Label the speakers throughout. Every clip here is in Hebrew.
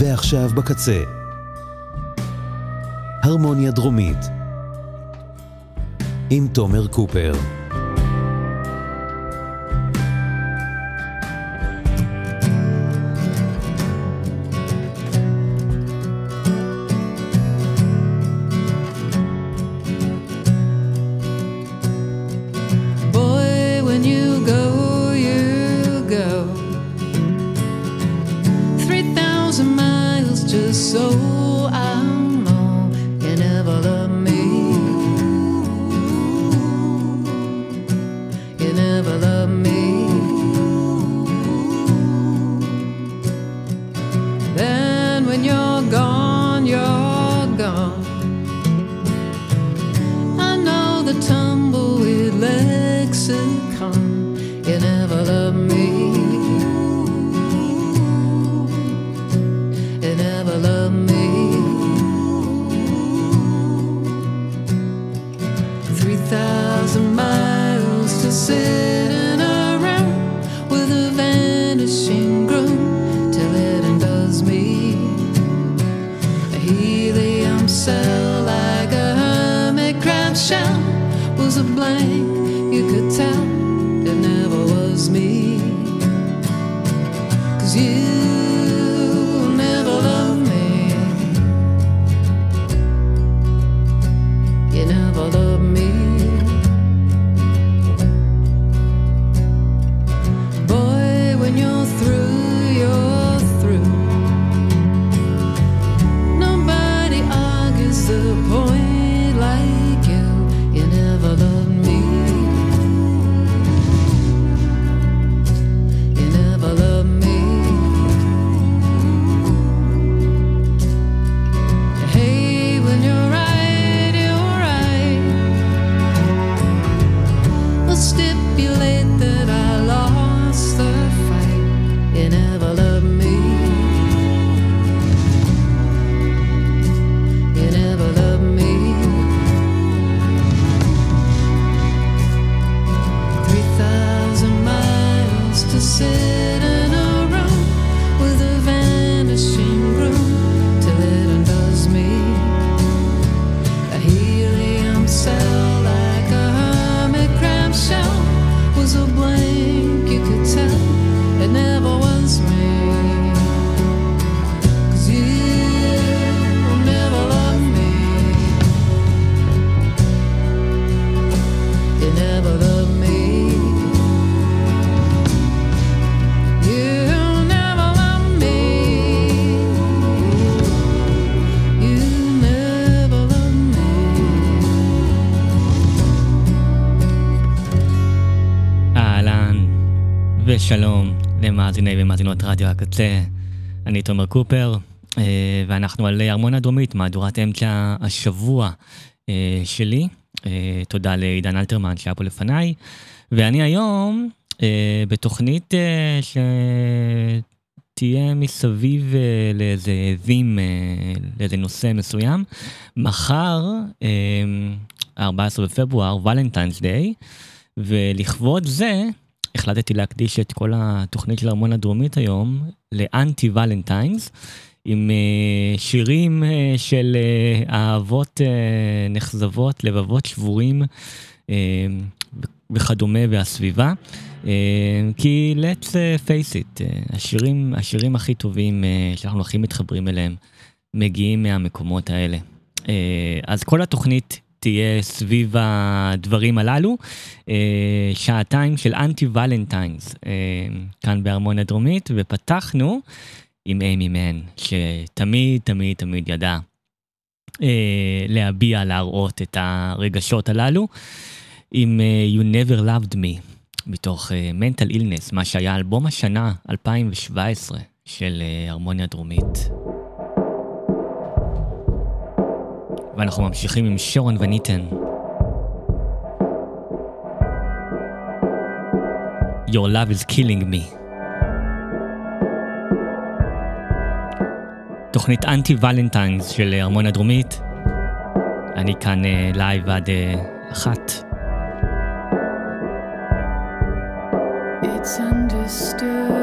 Speaker 1: ועכשיו בקצה. הרמוניה דרומית עם תומר קופר.
Speaker 2: מאזיני ומאזינות רדיו הקצה, אני תומר קופר, אה, ואנחנו על ארמון דרומית, מהדורת אמצע השבוע אה, שלי. אה, תודה לעידן אלתרמן שהיה פה לפניי, ואני היום בתוכנית שתהיה מסביב לאיזה עזים, לאיזה נושא מסוים. מחר, 14 בפברואר, ולנטיינס דיי, ולכבוד זה, החלטתי להקדיש את כל התוכנית של ארמון הדרומית היום לאנטי ולנטיינס, עם uh, שירים uh, של uh, אהבות נחזבות, לבבות שבורים וכדומה והסביבה. כי let's face it, השירים, השירים הכי טובים שאנחנו הכי מתחברים אליהם מגיעים מהמקומות האלה. אז כל התוכנית תהיה סביב הדברים הללו. אה, שעתיים של אנטי ולנטיינס אה, כאן בהרמוניה דרומית, ופתחנו עם אימי מן, שתמיד תמיד תמיד ידע אה, להביע, להראות את הרגשות הללו, עם You Never Loved Me, מתוך Mental Illness, מה שהיה אלבום השנה 2017
Speaker 3: של הרמוניה דרומית. ואנחנו ממשיכים עם שרון ון אטן. Your love is killing me. תוכנית אנטי Valentine's של הרמוניה דרומית. אני כאן לייב עד אחת. It's understood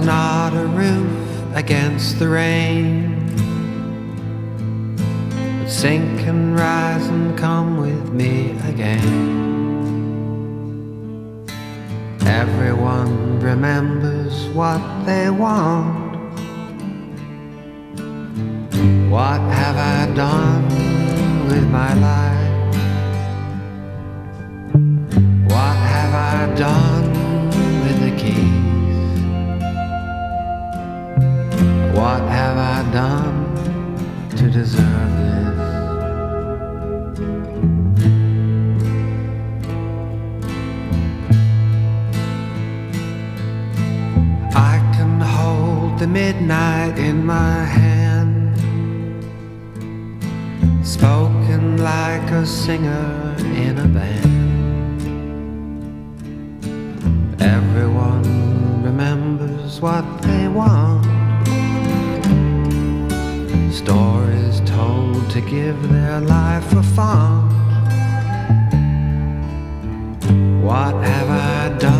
Speaker 4: not a roof against the rain. But sink and rise and come with me again. Everyone remembers what they want. What have I done with my life? Done to deserve this? I can hold the midnight in my hand, spoken like a singer in a band. Everyone remembers what they want. To give their life a font. What have I done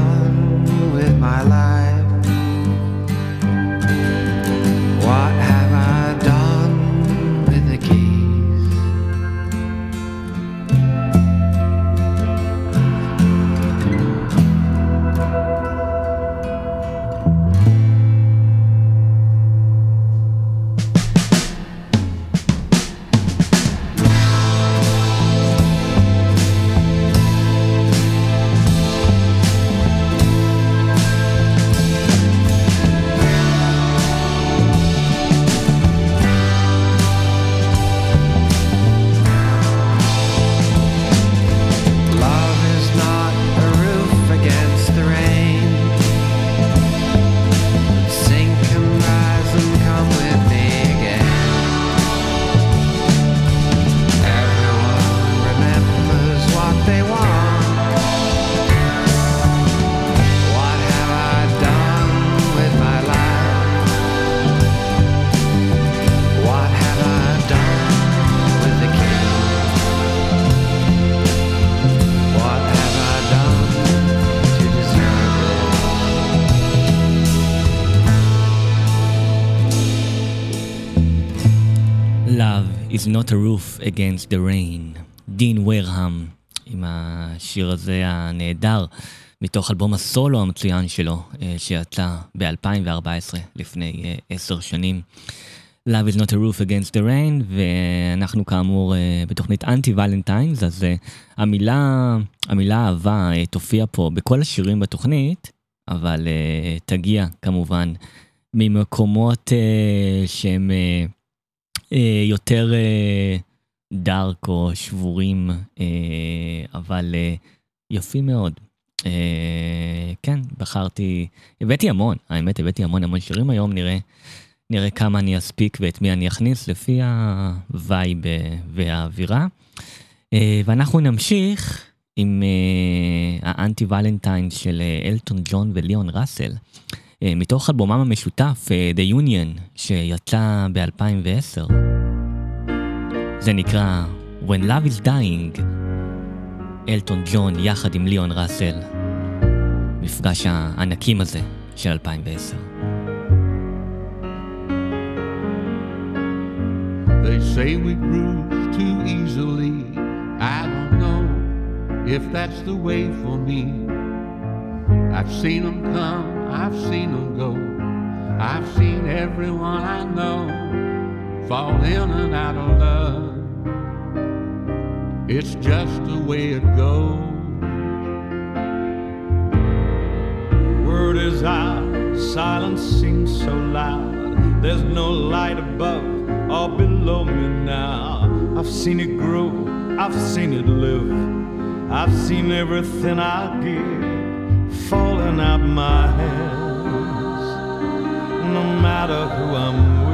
Speaker 4: not a roof against the rain.
Speaker 2: דין ורהם, עם השיר הזה הנהדר, מתוך אלבום הסולו המצוין שלו, אה, שיצא ב-2014, לפני אה, עשר שנים. Love is not a roof against the rain, ואנחנו כאמור אה, בתוכנית אנטי ולנטיינס, אז המילה, המילה אהבה אה, תופיע פה בכל השירים בתוכנית, אבל תגיע כמובן ממקומות שהם יותר אה, dark או שבורים, אה, אבל אה, יפים מאוד. אה, כן, בחרתי, הבאתי המון, האמת הבאתי המון המון שירים היום, נראה, נראה כמה אני אספיק ואת מי אני אכניס לפי ה vibe אה, והאווירה. אה, ואנחנו נמשיך עם אה, האנטי Valentine's של אה, אלטון ג'ון וליאון ראסל. אה, מתוך אלבומם המשותף, אה, The Union, שיצא ב-2010. זה נקרא When Love is Dying, אלטון ג'ון יחד עם ליאון ראסל. מפגש הענקים הזה של 2010.
Speaker 5: They say we bruise too easily. I don't know if that's the way for me. I've seen them come, I've seen them go. I've seen everyone I know fall in and out of love. It's just the way it goes.
Speaker 6: Word is out, silence seems so loud. There's no light above or below me now. I've seen it grow, I've seen it live. I've seen everything I give falling out my hands. No matter who I'm with,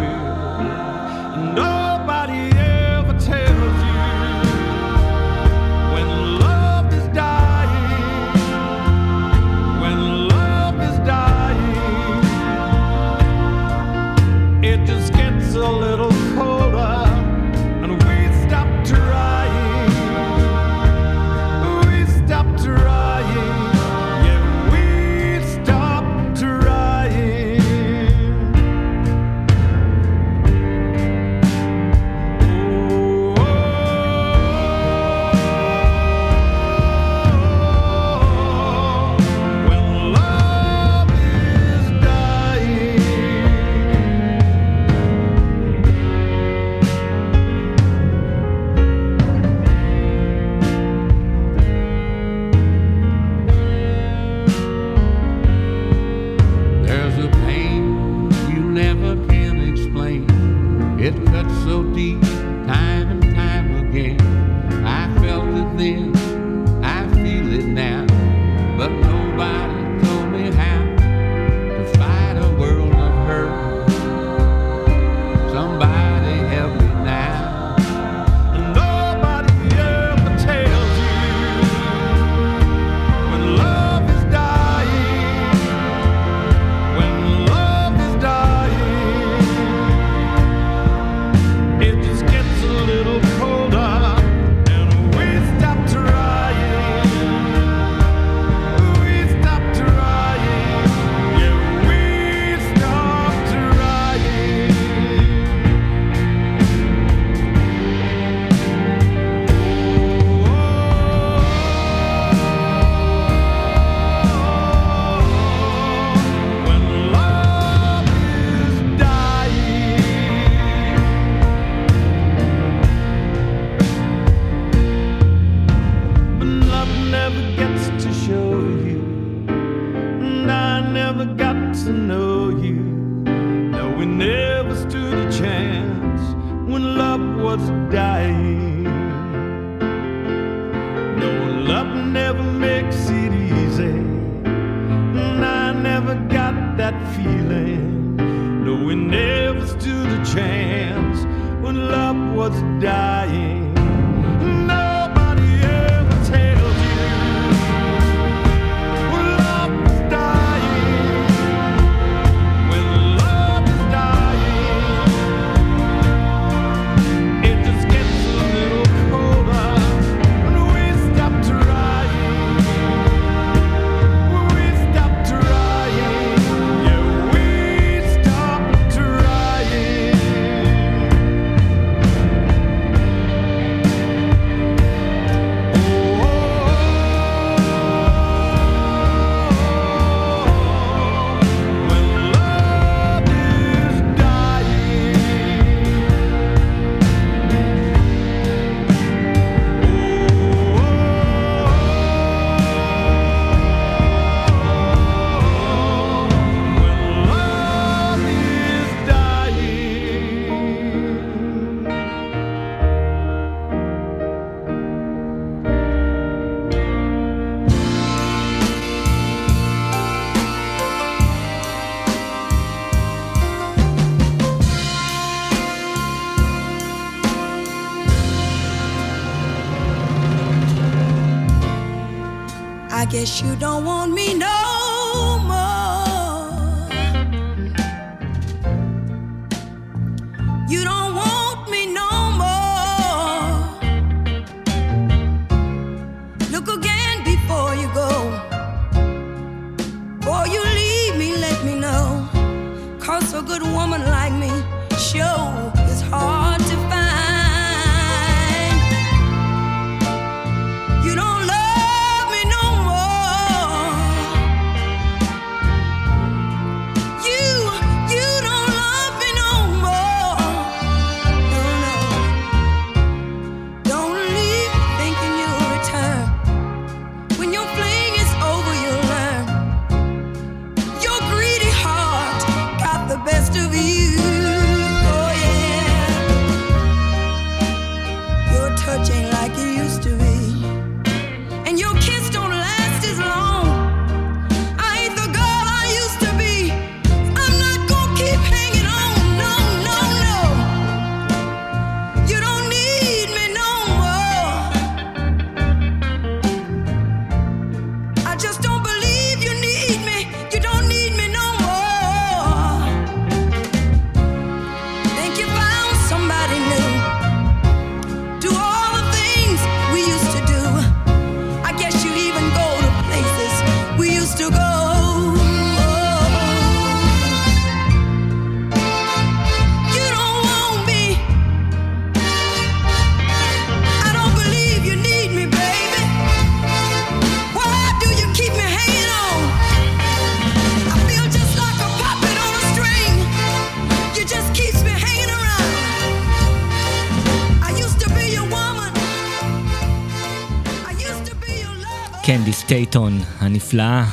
Speaker 2: סטייטון הנפלאה,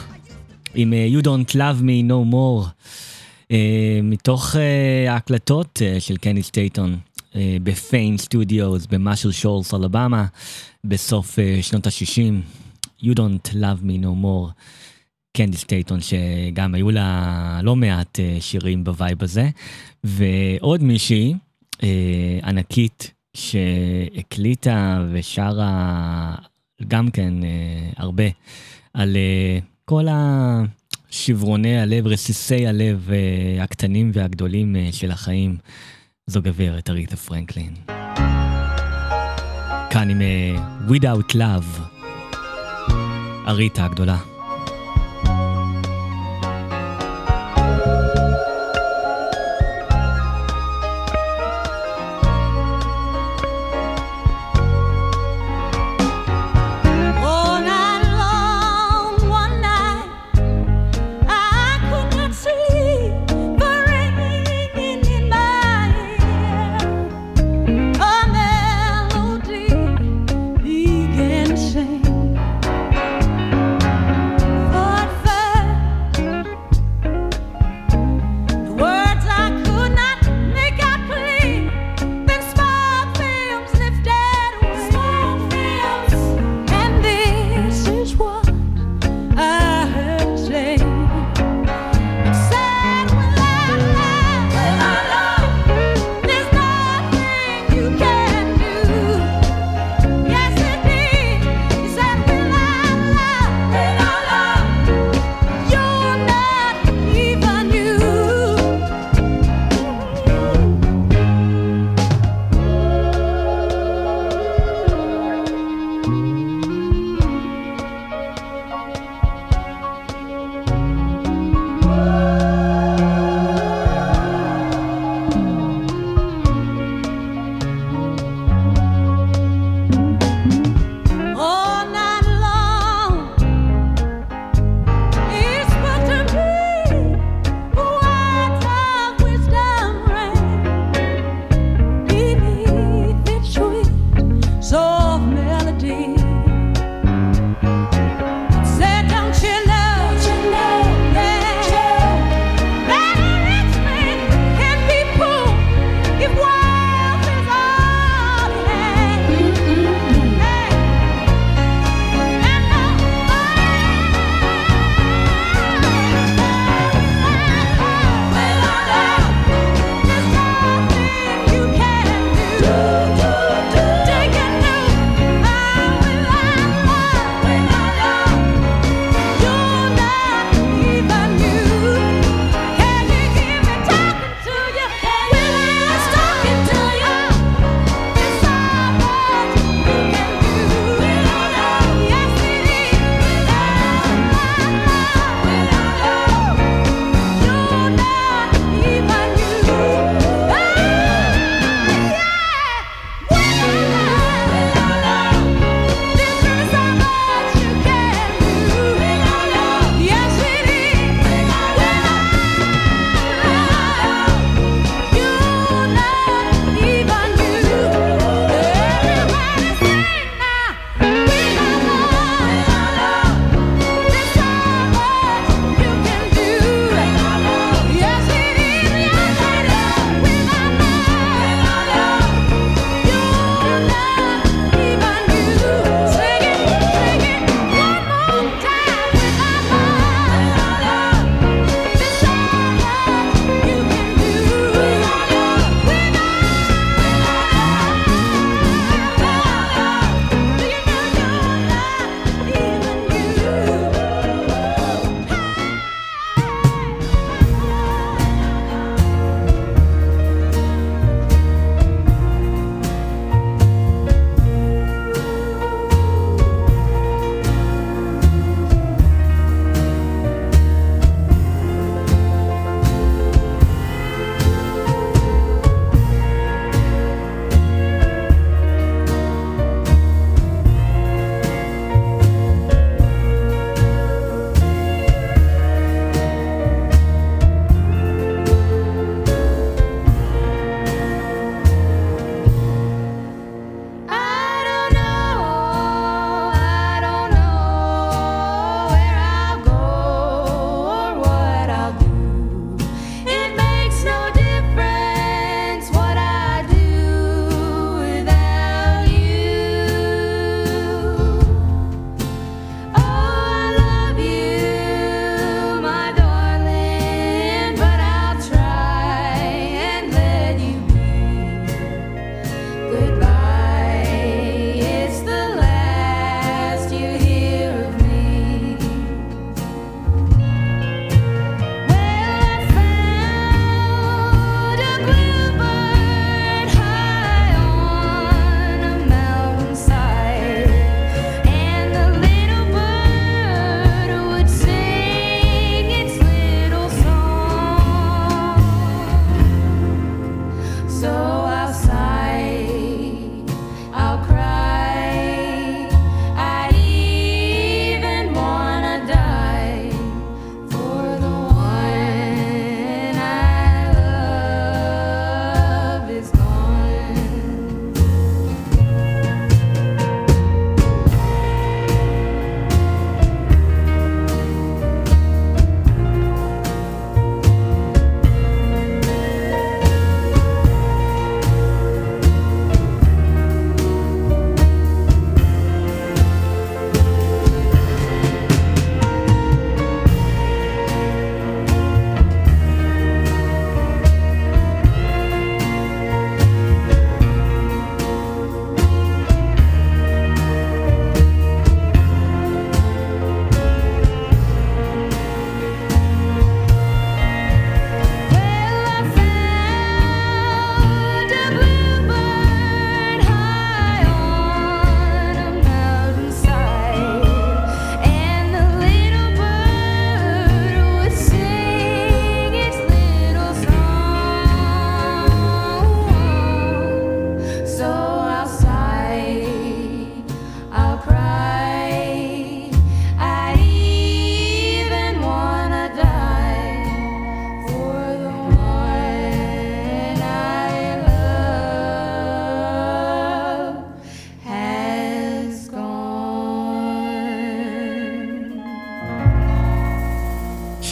Speaker 2: עם אה, You Don't Love Me No More, אה, מתוך אה, ההקלטות של קנדי סטייטון בפיים סטודיוס במאסל שולס אלבמה בסוף שנות ה-60, You Don't Love Me No More. קנדי סטייטון שגם היו לה לא מעט שירים ב vibe הזה ועוד מישהי ענקית שהקליטה ושרה גם כן אה, הרבה, על אה, כל השברוני הלב, רסיסי הלב אה, הקטנים והגדולים של החיים. זו גברת אריתה פרנקלין. כאן עם Without Love, אריתה הגדולה.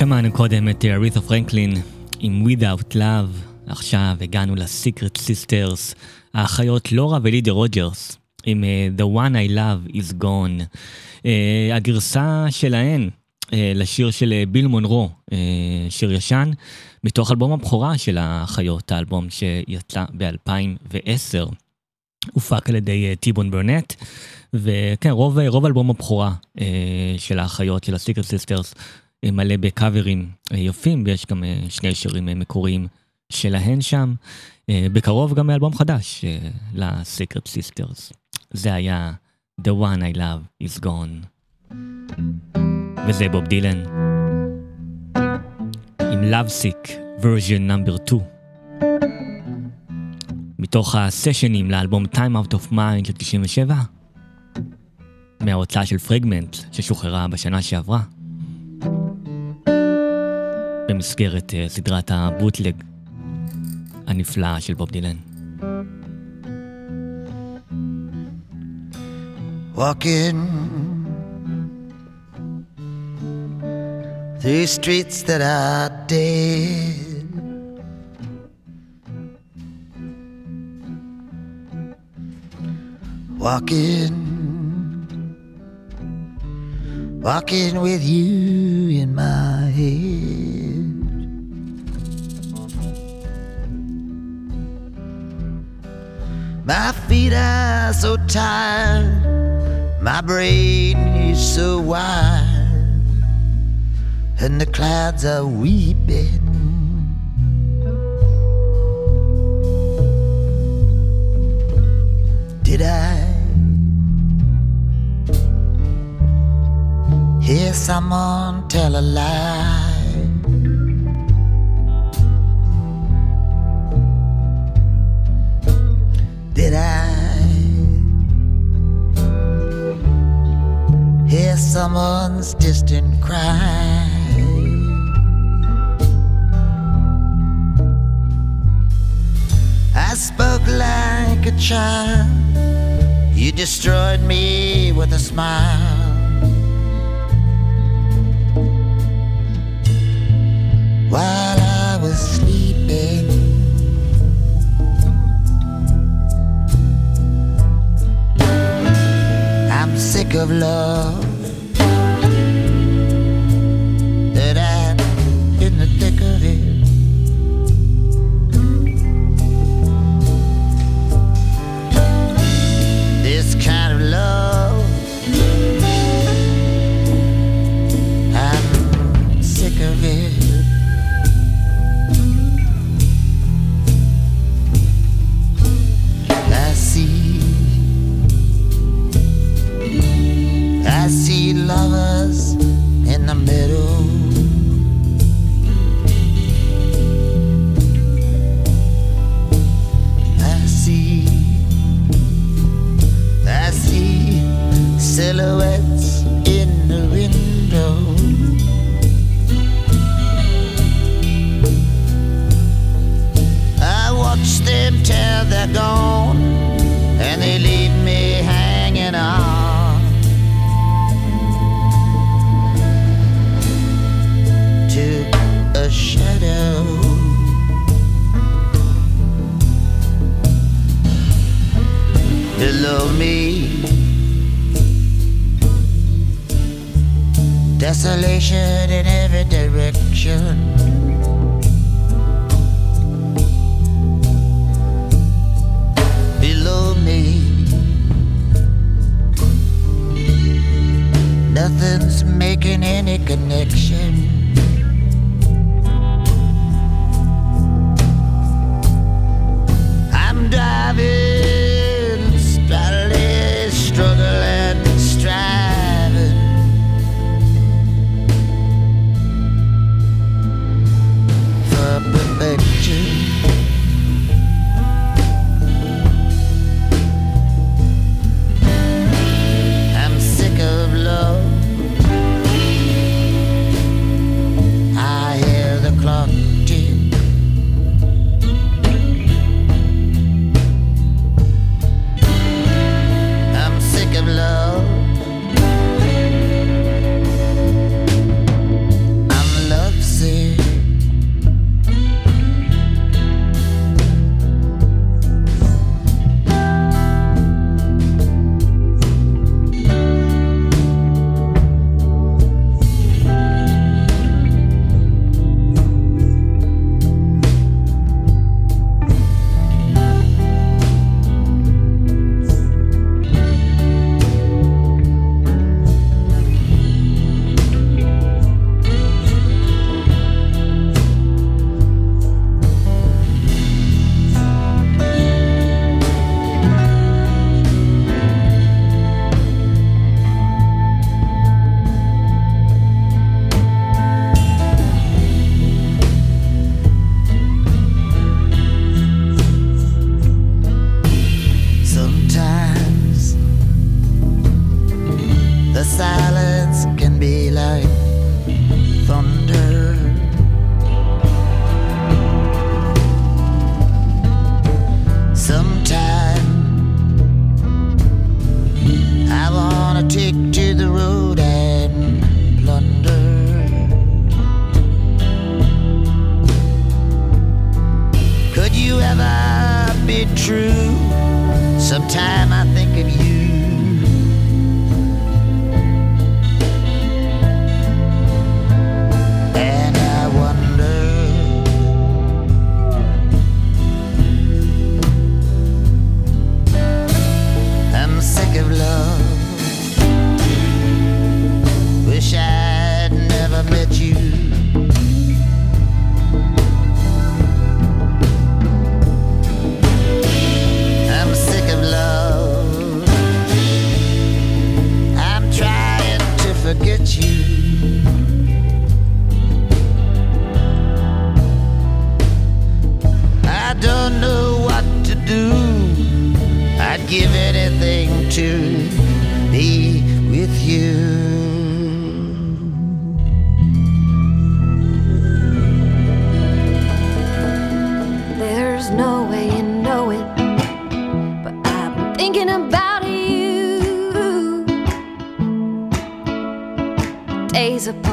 Speaker 2: שמענו קודם את ארית'ה פרנקלין עם Without Love, עכשיו הגענו לסיקרט סיסטרס, האחיות לורה ולידי רוג'רס, עם אה, The One I Love is Gone. אה, הגרסה שלהן אה, לשיר של ביל מונרו, אה, שיר ישן, מתוך אלבום הבכורה של האחיות, האלבום שיצא ב-2010. הופק על ידי טי בון ברנט, וכן, רוב, רוב אלבום הבכורה אה, של האחיות, של הסיקרט סיסטרס, מלא בקאברים אה, יפים, ויש גם אה, שני שירים מקוריים שלהן שם. בקרוב גם אלבום חדש ל-Secret Sisters. זה היה The One I Love is Gone. וזה בוב דילן. עם Love Sick version number 2. מתוך הסשנים לאלבום Time Out of Mind של 97. מההוצאה של פרגמנט ששוחררה בשנה שעברה. במסגרת uh, סדרת הבוטלג הנפלאה של בוב דילן.
Speaker 7: Walking through streets that are dead. Walking, walking with you in my head. My feet are so tired, my brain is so wide, and the clouds are weeping. Did I hear someone tell a lie? Did I hear someone's distant cry? I spoke like a child. You destroyed me with a smile. While of love. Lovers in the middle. I see, I see silhouettes in the window. I watch them they're gone, desolation in every direction. Below me, nothing's making any connection. I'm driving,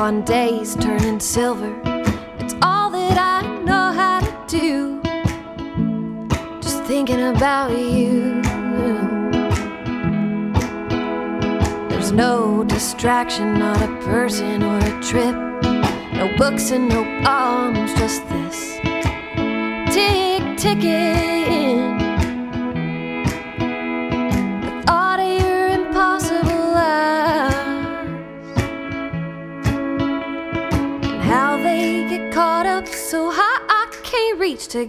Speaker 8: Upon days turning silver.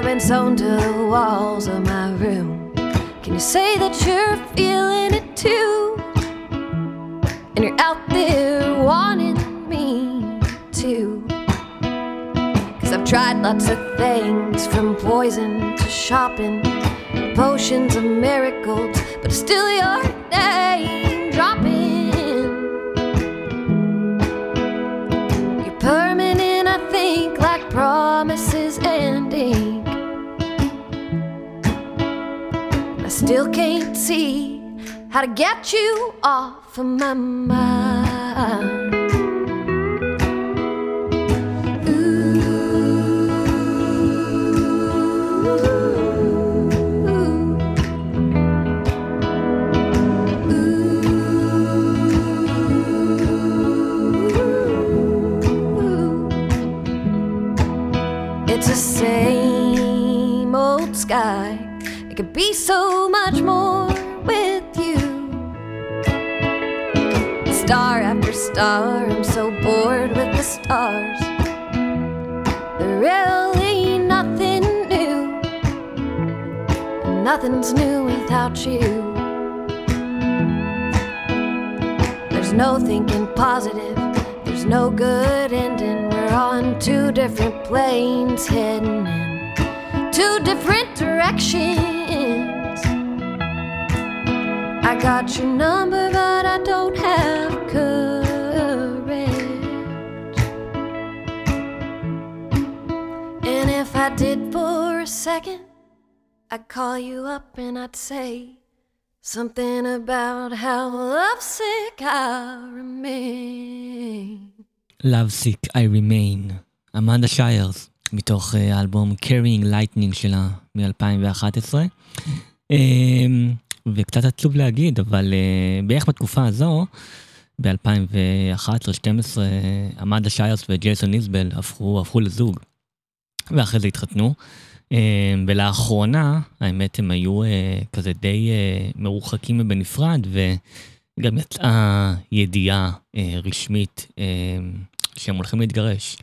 Speaker 8: I've been sewn to the walls of my room. Can you say that you're feeling it too? And you're out there wanting me to. Cause I've tried lots of things from poison to shopping, potions of miracles, but still your name still can't see how to get you off of my mind. Be so much more with you. Star after star, I'm so bored with the stars. They're really nothing new. Nothing's new without you. There's no thinking positive, there's no good ending. We're on two different planes heading in two different directions. I got your number, but I don't have courage. And if I did for a second, I'd call you up and I'd say something about how lovesick I remain.
Speaker 2: Love Sick I Remain, אמנדה שיירס, מתוך אה, האלבום Carrying Lightning שלה מ-2011. וקצת עצוב להגיד, אבל אה, בערך בתקופה הזו, ב-2011-2012, אמנדה שיירס וג'ייסון ניסבל הפכו, הפכו לזוג, ואחרי זה התחתנו. אה, ולאחרונה, האמת, הם היו אה, כזה די מרוחקים ובנפרד, גם יצאה ידיעה רשמית שהם הולכים להתגרש,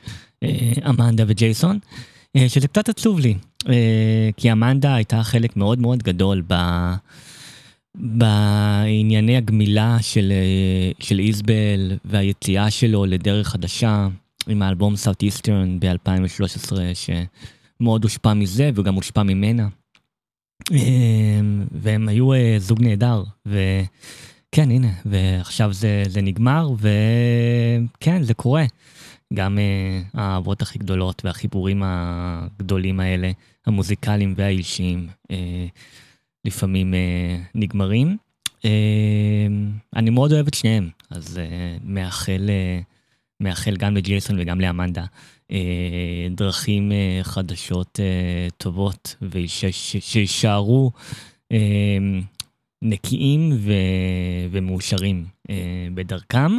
Speaker 2: אמנדה וג'ייסון, שזה קצת עצוב לי, כי אמנדה הייתה חלק מאוד מאוד גדול ב... בענייני הגמילה של, אה, של איזבל והיציאה שלו לדרך חדשה עם האלבום סאוט איסטרן ב-2013 שמאוד הושפע מזה וגם הושפע ממנה. אה, והם היו אה, זוג נהדר וכן הנה ועכשיו זה, זה נגמר וכן זה קורה. גם אה, האהבות הכי גדולות והחיבורים הגדולים האלה המוזיקליים והאישיים. אה, לפעמים אה, נגמרים. אה, אני מאוד אוהב את שניהם, אז אה, מאחל, אה, מאחל גם לג'ייסון וגם לאמנדה אה, דרכים אה, חדשות אה, טובות, ושיישארו אה, נקיים ו, ומאושרים אה, בדרכם.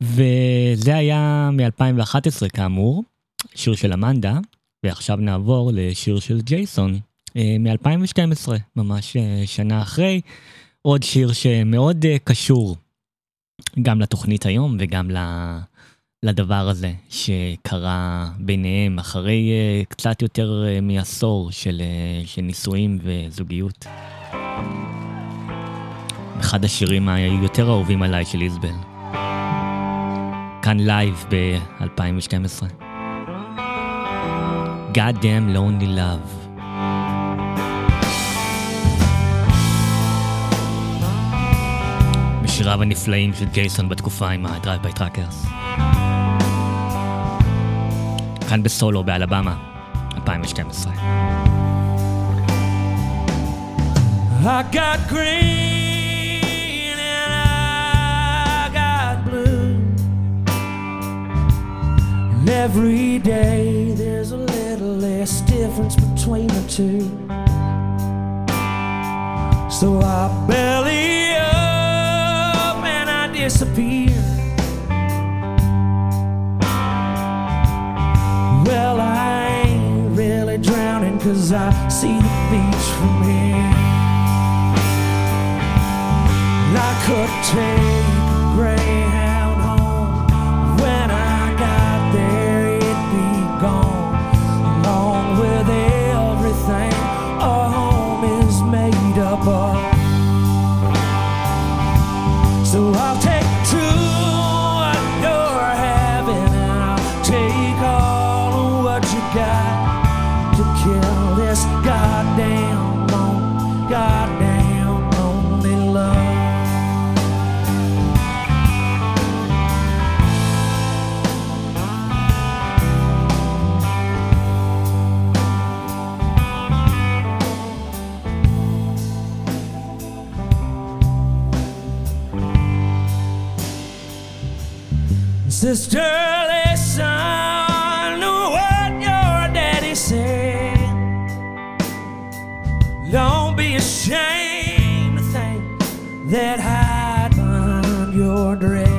Speaker 2: וזה היה מ-2011 כאמור, שיר של אמנדה, ועכשיו נעבור לשיר של ג'ייסון. מ-2012, ממש אה, שנה אחרי, עוד שיר שמאוד אה, קשור גם לתוכנית היום וגם לדבר הזה שקרה ביניהם אחרי אה, קצת יותר מעשור של, של נישואים וזוגיות. אחד השירים היותר אהובים עליי של איזבל. כאן לייב ב-2012. God damn lonely love. משיריו הנפלאים של ג'ייסון בתקופה עם ה-Drive by Truckers. כאן בסולו באלבמה, 2012.
Speaker 9: I got green and I got blue. And every day there's a little less difference between the two. So I belly up and I disappear. Well, I ain't really drowning cause I see the beach from here. And I could take a Greyhound Sister, listen to what your daddy said. Don't be ashamed to think that hide behind your dress.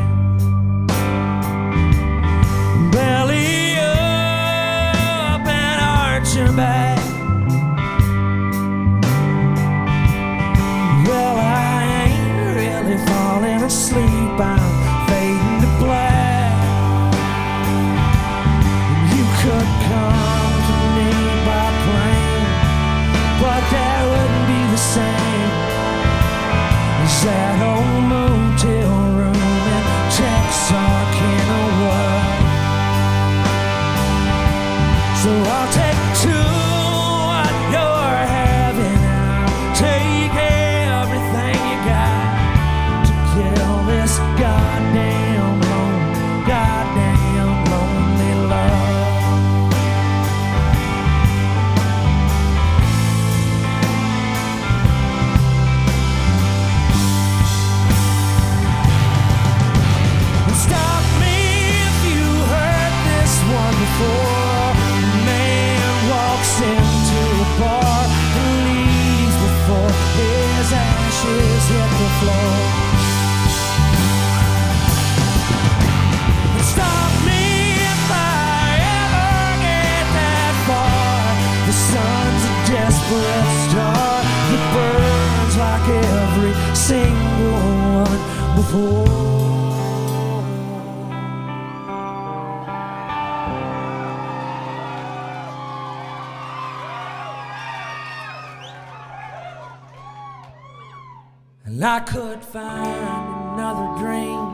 Speaker 9: I could find another dream,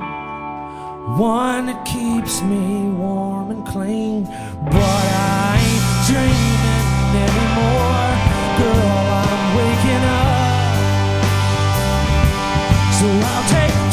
Speaker 9: one that keeps me warm and clean. But I ain't dreaming anymore, girl. I'm waking up, so I'll take.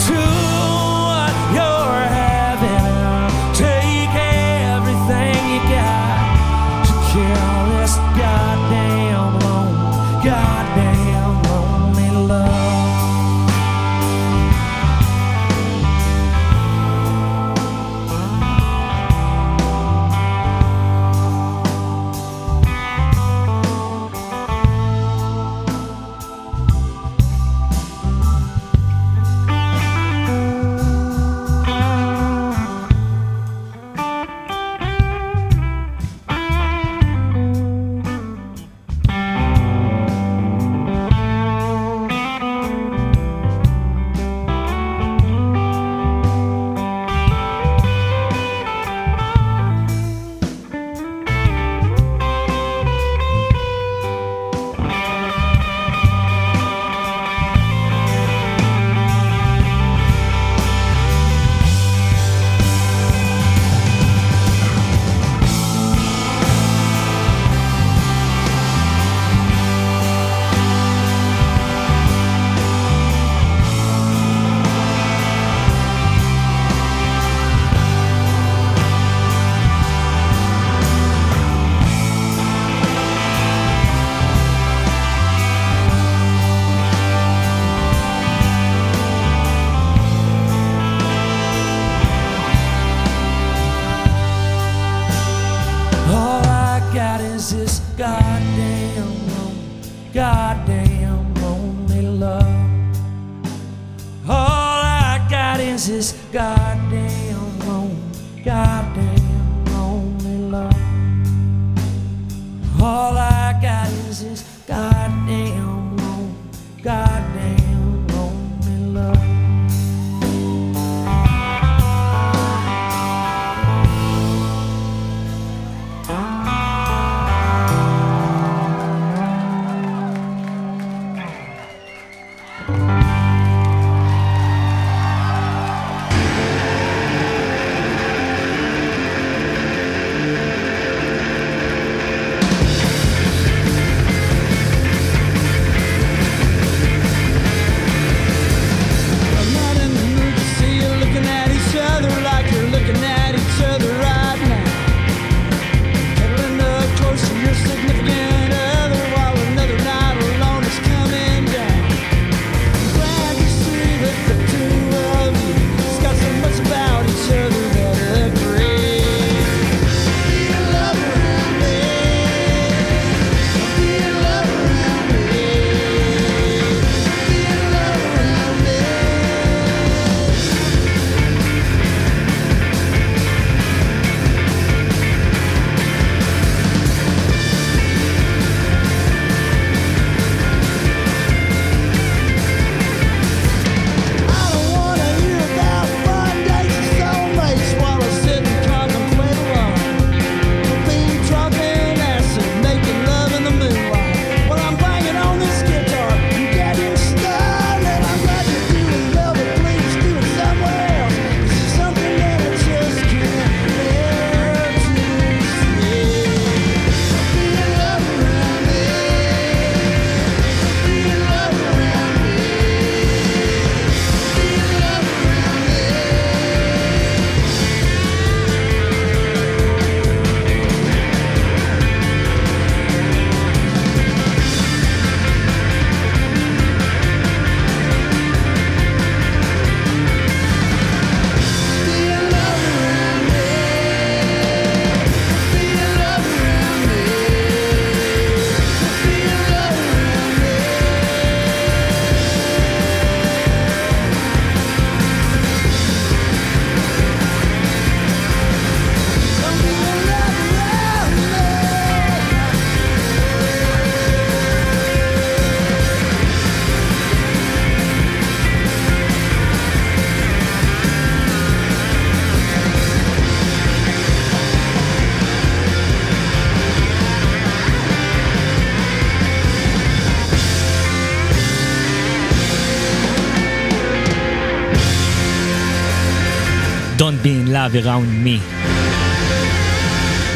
Speaker 9: Love
Speaker 2: around me.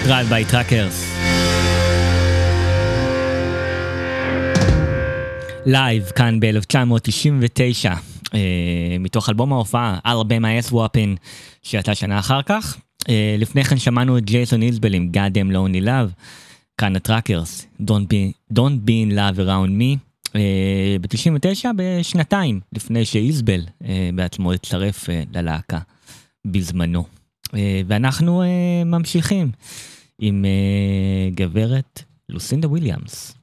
Speaker 2: Drive by truckers. לייב כאן ב-1999, אה, מתוך אלבום ההופעה, Alabama S Weapon, שיצא שנה אחר כך. אה, לפני כן שמענו את ג'ייסון איזבל עם God Damn Lonely Love, כאן הטראקרס, Don't Don't be in love around me. אה, ב-99, בשנתיים לפני שאיזבל אה, בעצמו הצטרף אה, ללהקה בזמנו. אה, ואנחנו אה, ממשיכים עם אה, גברת לוסינדה וויליאמס.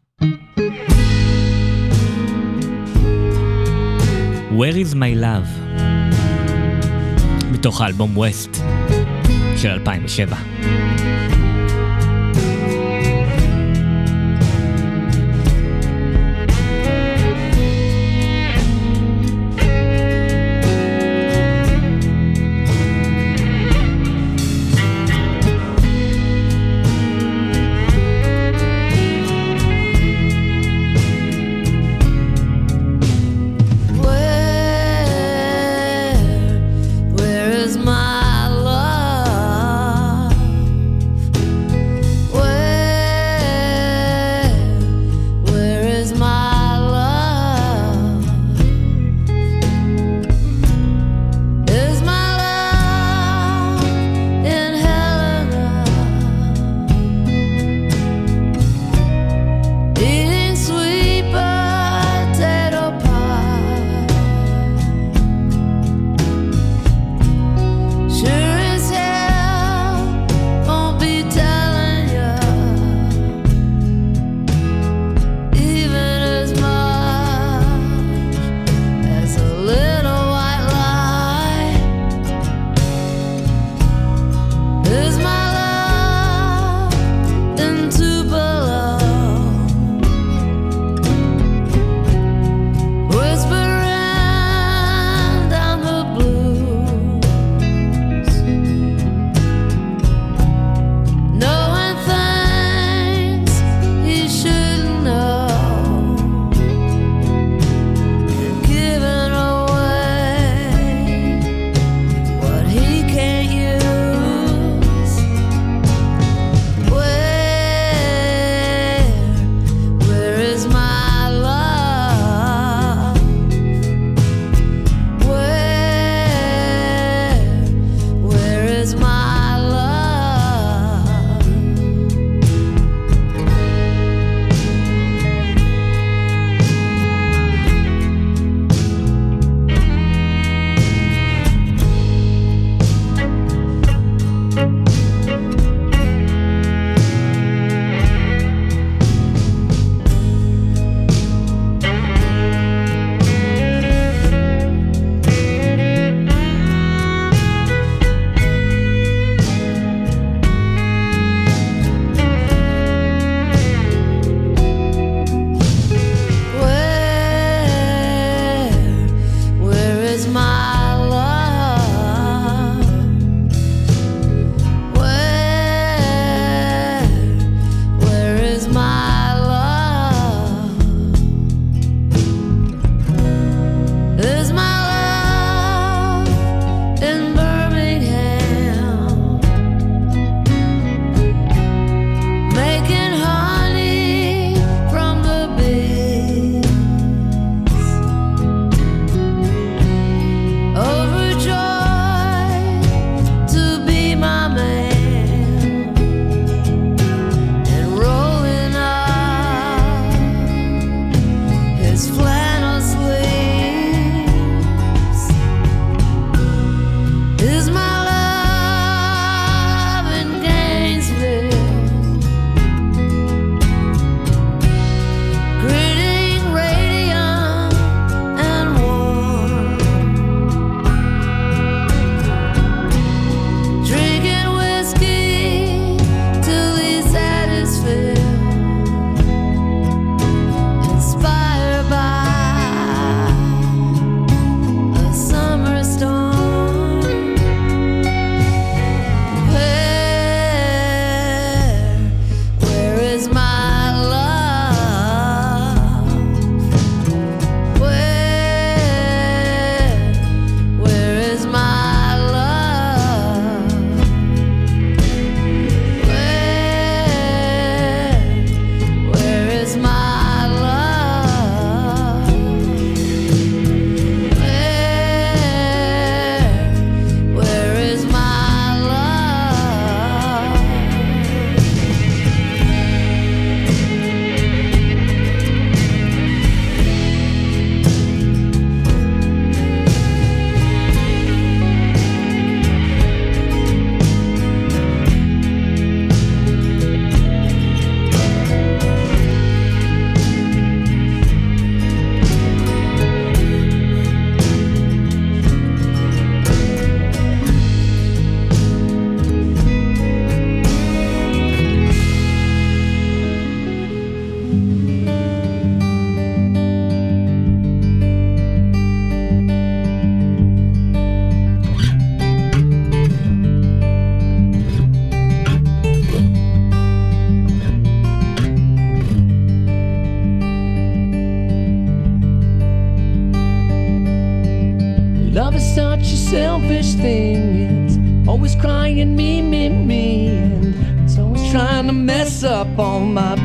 Speaker 2: Where is my love? מתוך האלבום ווסט של 2007.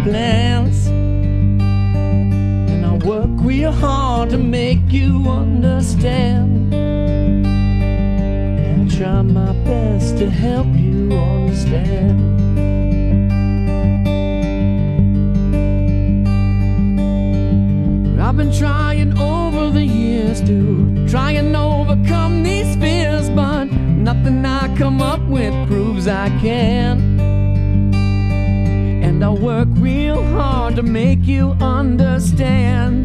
Speaker 10: Plans. And I work real hard to make you understand. And I try my best to help you understand. I've been trying over the years to try and overcome these fears, but nothing I come up with proves I can. And I work to make you understand.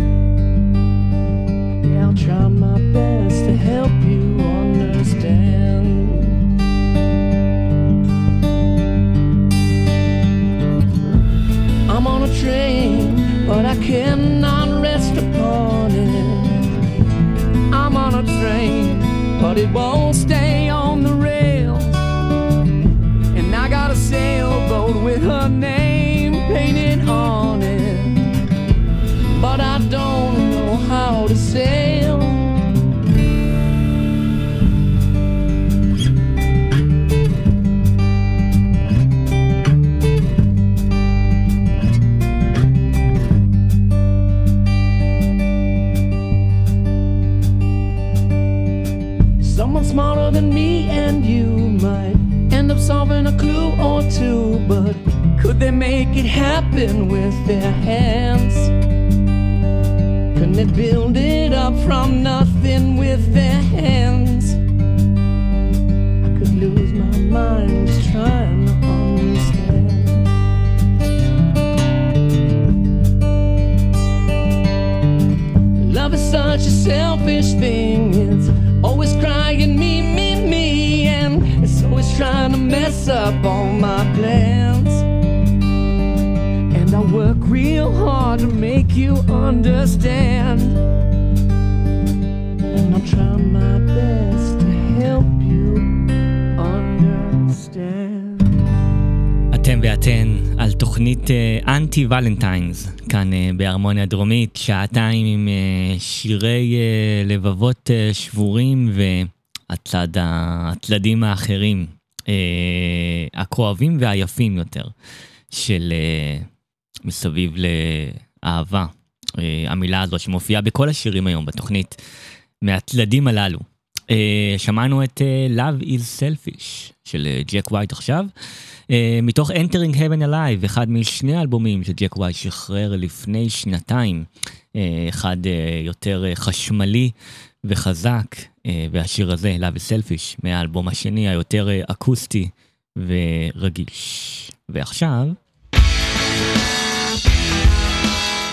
Speaker 10: Yeah, I'll try my best to help you understand. I'm on a train, but I cannot rest upon it. I'm on a train, but it won't stay make it happen with their hands? Couldn't they build it up from nothing with their hands? I could lose my mind just trying to understand. Love is such a selfish thing. It's always crying me, me, me, and it's always trying to mess up all my plans. Real hard to make you understand. And I'll try my best to help you understand.
Speaker 2: אתם ואתן על תוכנית אה, אנטי ולנטיינס, כאן אה, בהרמוניה דרומית, שעתיים עם אה, שירי אה, לבבות אה, שבורים והצד, הצדדים האחרים, הכואבים והיפים יותר, של מסביב לאהבה. אה, המילה הזו שמופיעה בכל השירים היום בתוכנית, מהצדדים הללו. אה, שמענו את אה, Love is Selfish של ג'ק ווייט עכשיו, מתוך Entering Heaven Alive, אחד משני האלבומים שג'ק ווייט שחרר לפני שנתיים, אחד יותר חשמלי וחזק, והשיר הזה, Love is Selfish, מהאלבום השני היותר אקוסטי ורגיש. ועכשיו,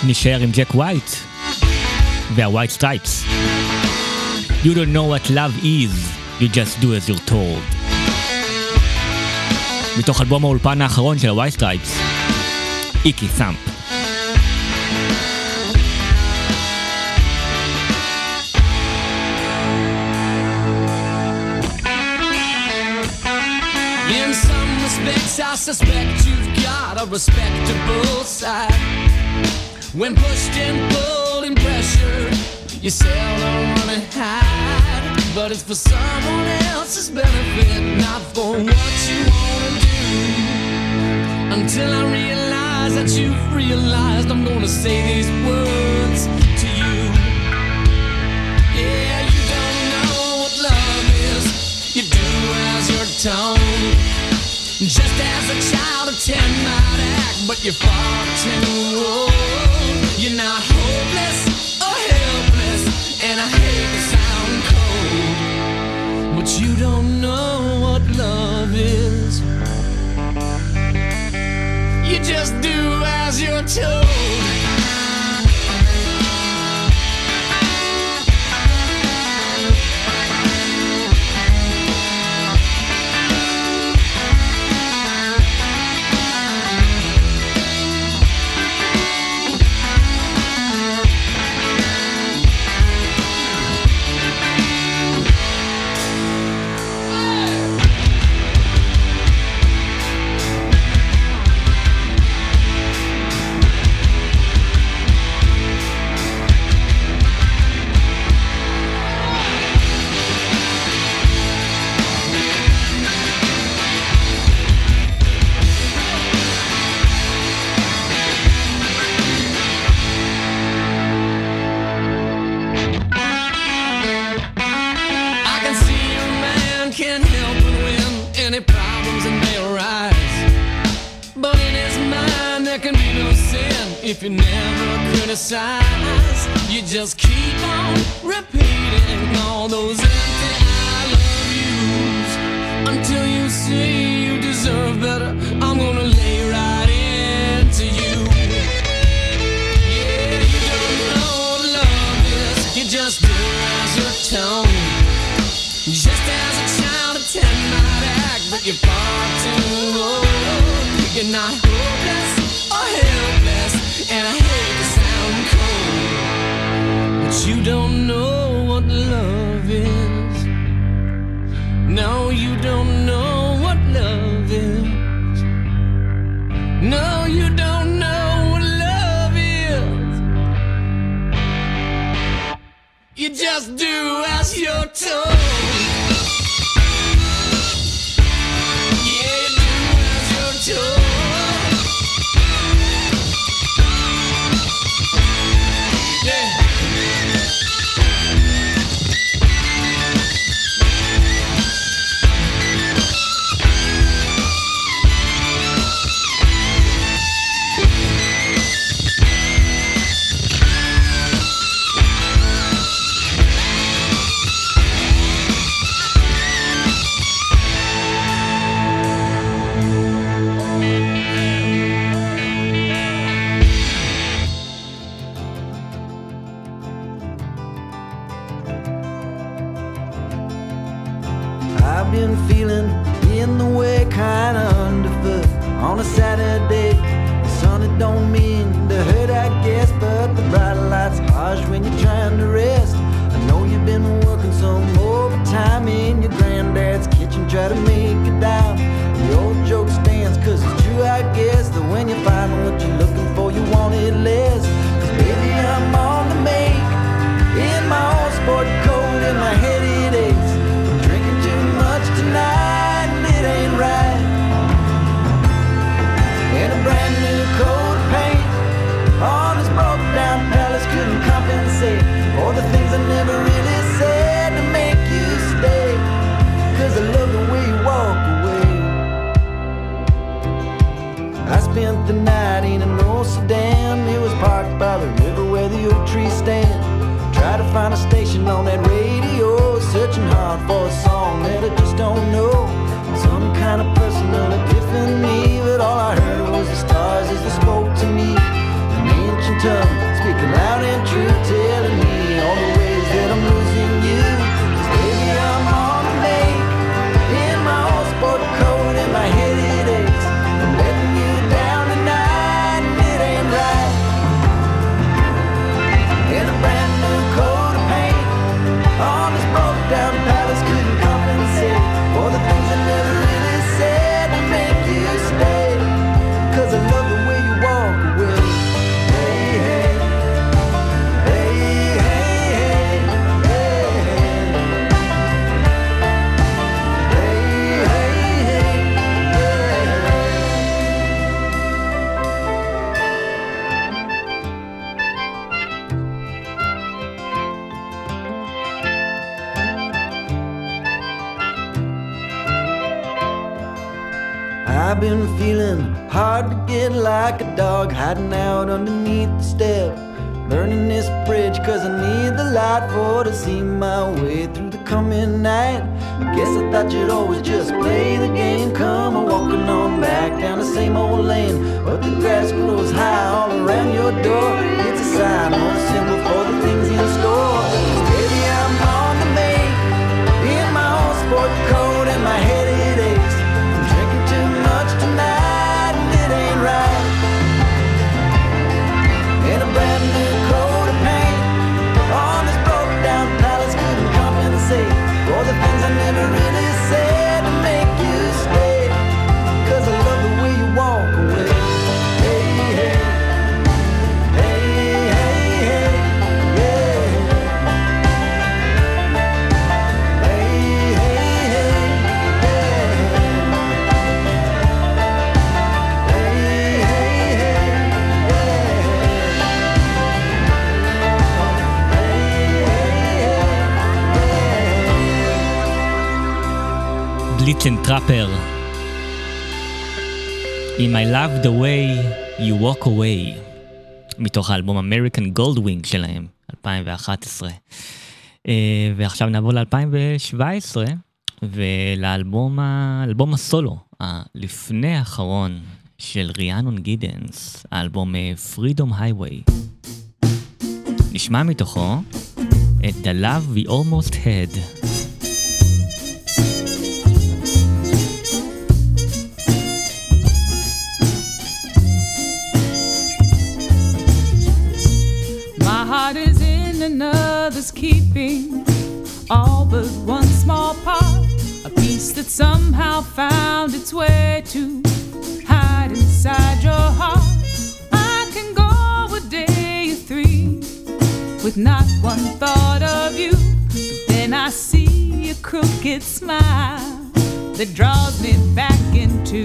Speaker 2: נשאר עם ג'ק ווייט והווייט סטרייפס. You don't know what love is, you just do as you're told. מתוך אלבום האולפן האחרון של הווייט סטרייפס, איקי סאמפ.
Speaker 10: In some respects, I suspect you've got a respectable side. When pushed and pulled and pressured, you seldom and hide. But it's for someone else's benefit, not for what you wanna do. Until I realize that you've realized I'm gonna say these words to you. Yeah, you don't know what love is. You do as you're told. Just as a child of ten might act, but you're far too old. You're not hopeless or helpless, and I hate to sound cold, but you don't know what love is. You just do as you're told.
Speaker 11: Been feeling in the way, kinda underfoot on a Saturday. The sun, it don't mean to hurt, I guess, but the bright light's harsh when you're trying to rest. I know you've been working some overtime in your granddad's kitchen, try to make it down. The old joke stands, cause it's true, I guess, that when you find what you're looking for, you want it less. Find a station on that radio, searching hard for a song that I just don't know. Some kind of personal epiphany, but all I heard was the stars as they spoke dog hiding out underneath the step. Burning this bridge cause I need the light for to see my way through the coming night. I guess I thought you'd always just play the game. Come on, walking on back down the same old lane. But the grass grows high all around your door. It's a sign or a symbol for the things in store. Baby, I'm on the make in my old sport coat
Speaker 2: בליצן טראפר. עם I love the way you walk away, מתוך האלבום American Goldwing שלהם, 2011. אה, ועכשיו נעבור ל-2017, ולאלבום ה- אלבום הסולו, הלפני האחרון של ריאנון גידנס, האלבום אה, Freedom Highway. נשמע מתוכו את The Love We Almost Had.
Speaker 12: Another's keeping, all but one small part, a piece that somehow found its way to hide inside your heart. I can go a day or three with not one thought of you, but then I see a crooked smile that draws me back into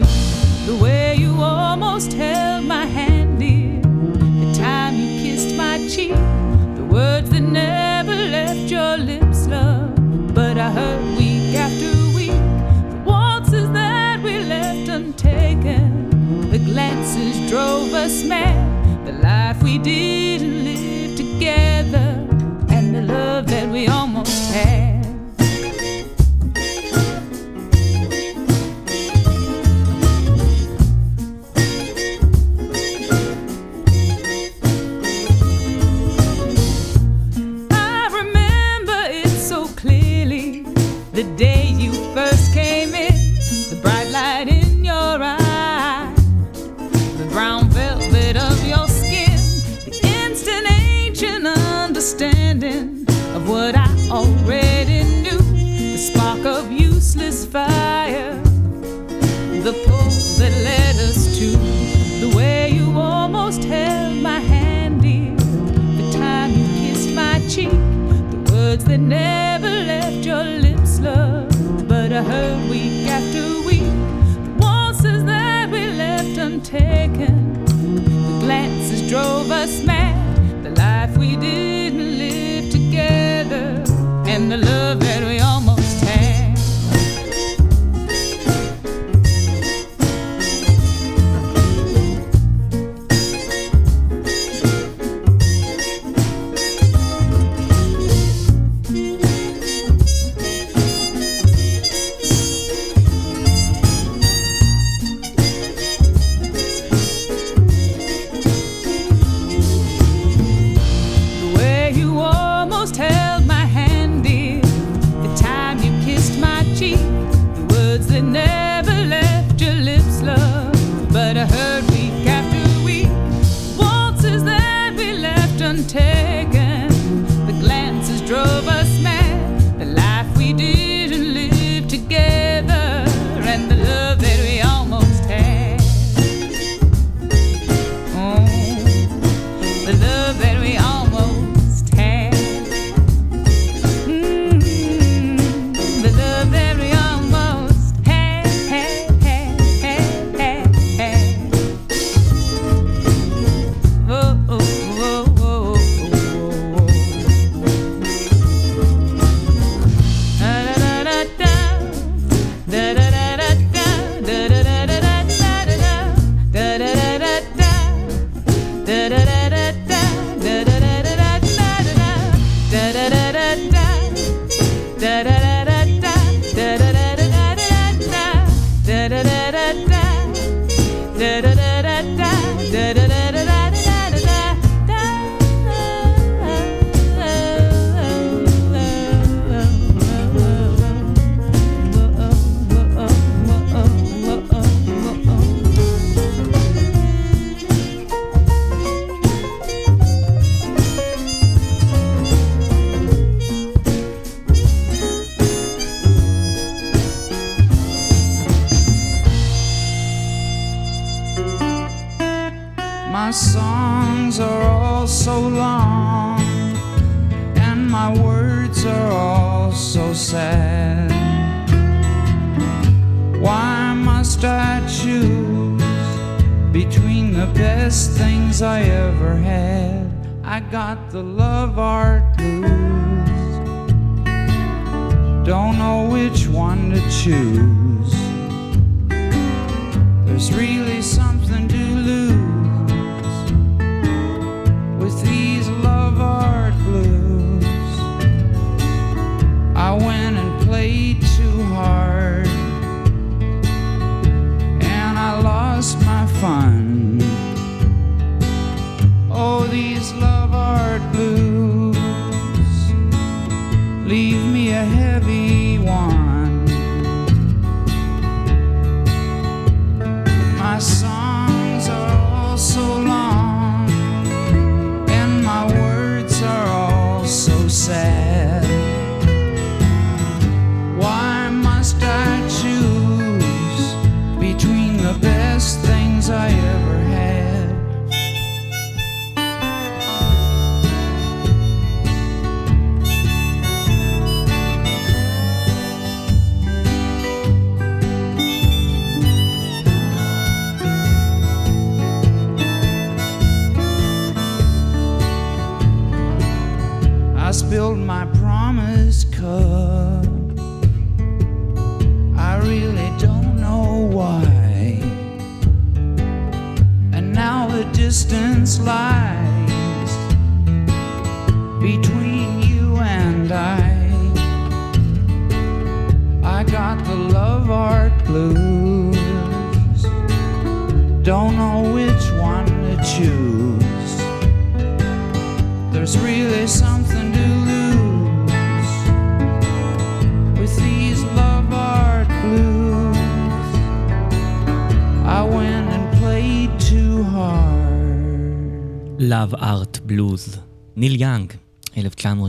Speaker 12: the way you almost held my hand dear the time you kissed my cheek, the words that never Week after week. The waltzes that we left untaken, the glances drove us mad, the life we didn't live together, and the love that we almost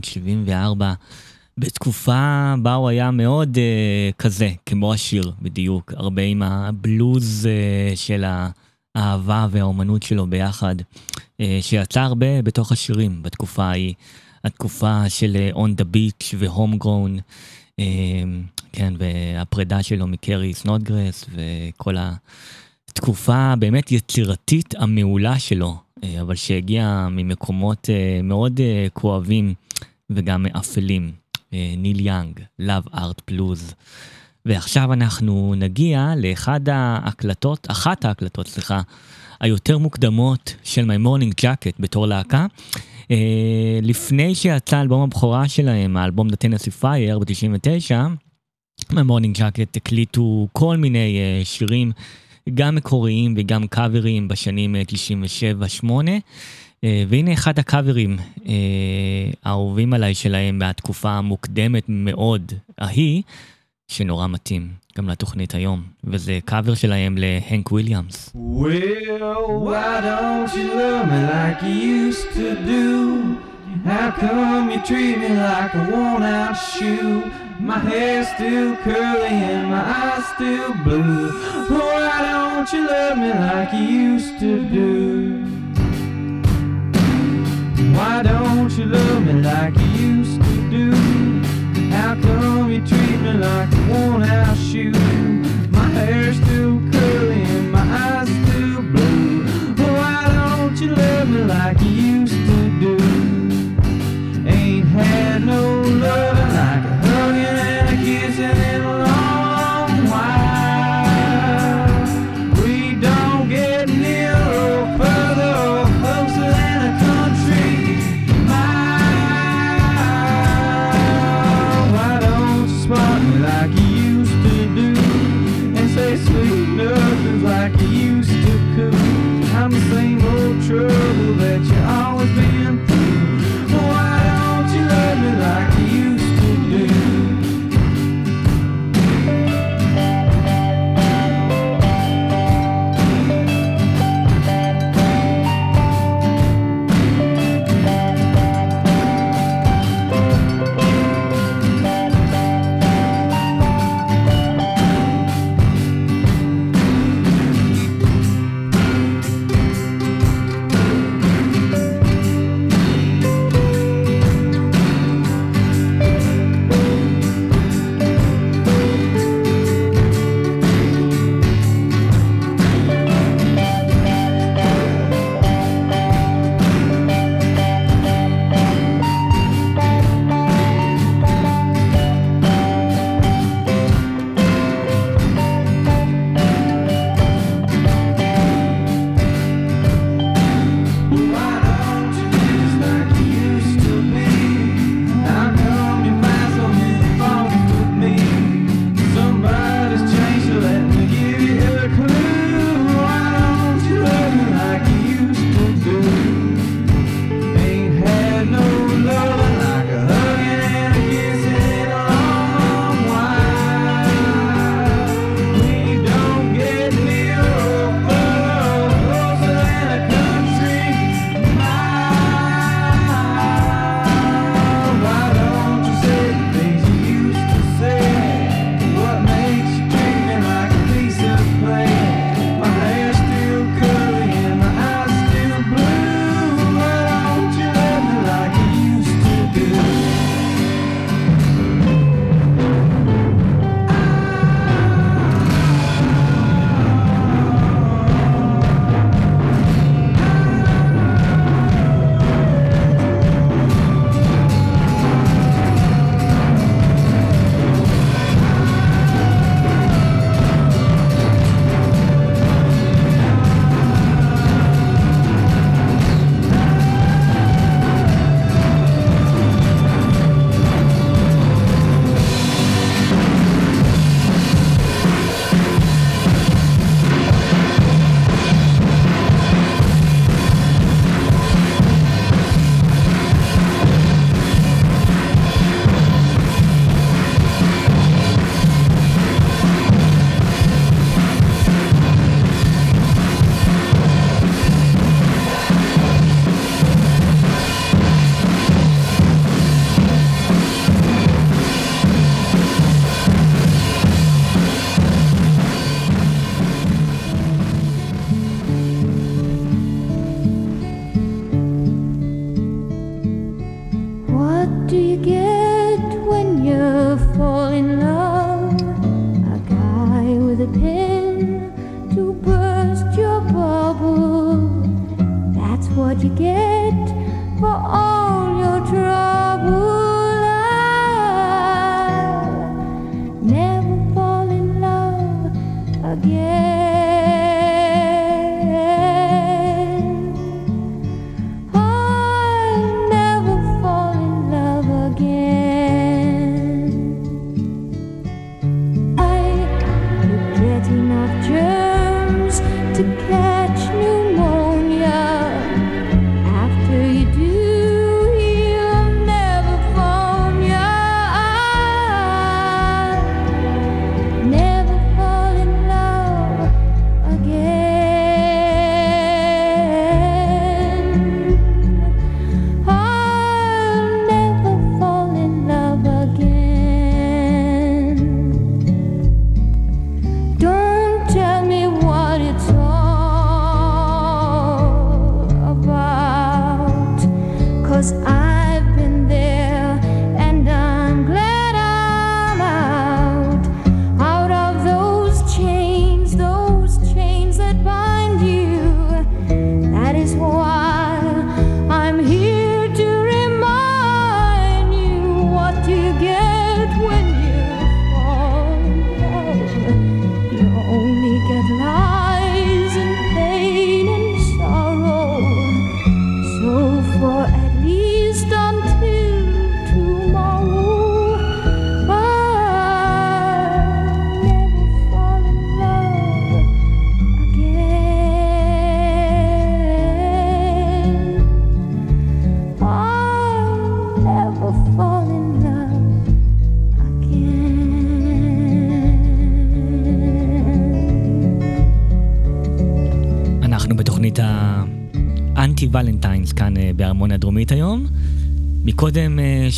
Speaker 2: 1974, בתקופה בה הוא היה מאוד אה, כזה, כמו השיר בדיוק, הרבה עם הבלוז אה, של האהבה והאומנות שלו ביחד, אה, שיצא הרבה בתוך השירים בתקופה ההיא, התקופה של אה, On the Beach ו- Homegrown, אה, כן, והפרידה שלו מקרי סנודגרס וכל התקופה באמת יצירתית המעולה שלו, אה, אבל שהגיעה ממקומות אה, מאוד אה, כואבים וגם אפלים. אה, ניל יאנג, Love Art Blues. ועכשיו אנחנו נגיע לאחד ההקלטות, אחת ההקלטות, סליחה, היותר מוקדמות של My Morning Jacket בתור להקה. אה, לפני שיצא אלבום הבכורה שלהם, האלבום The Tennessee Fire ב-99, My Morning Jacket הקליטו כל מיני אה, שירים, גם מקוריים וגם קאברים בשנים אה, 97-8. אה, והנה אחד הקאברים אה, האהובים עליי שלהם מהתקופה המוקדמת מאוד ההיא, שנורא מתאים גם לתוכנית היום, וזה קאבר שלהם להנק וויליאמס.
Speaker 6: How come you treat me like a worn out shoe? My hair's still curly and my eyes still blue. Why don't you love me like you used to do? Why don't you love me like you used to do? How come you treat me like a worn out shoe? My hair's still curly and my eyes still blue. Why don't you love me like you used to do? Ain't had no loving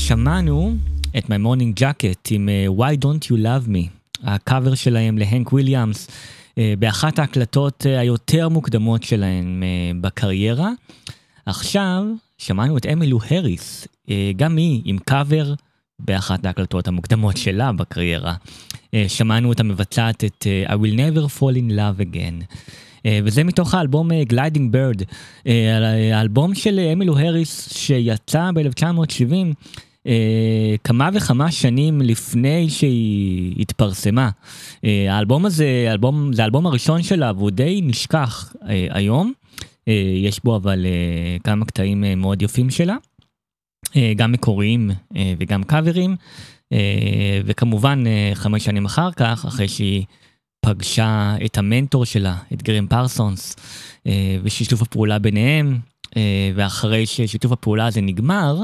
Speaker 2: שמענו את My Morning Jacket עם אה, Why Don't You Love Me, הקאבר שלהם להנק וויליאמס, אה, באחת ההקלטות אה, היותר מוקדמות שלהם בקריירה. עכשיו שמענו את אמילו האריס, אה, גם היא עם קאבר באחת ההקלטות המוקדמות שלה בקריירה. שמענו אותה מבצעת את I will never fall in love again. וזה מתוך האלבום Gliding Bird, האלבום של אמילו האריס שיצא ב-1970, אה, כמה וכמה שנים לפני שהיא התפרסמה. אה, האלבום הזה, האלבום, זה האלבום הראשון שלה והוא די נשכח אה, היום. אה, יש בו אבל אה, כמה קטעים אה, מאוד יפים שלה. אה, גם מקוריים אה, וגם קאברים, אה, וכמובן אה, חמש שנים אחר כך, אחרי שהיא פגשה את המנטור שלה, את גרם פרסונס, אה, ושיתוף הפעולה ביניהם, אה, ואחרי ששיתוף הפעולה הזה נגמר,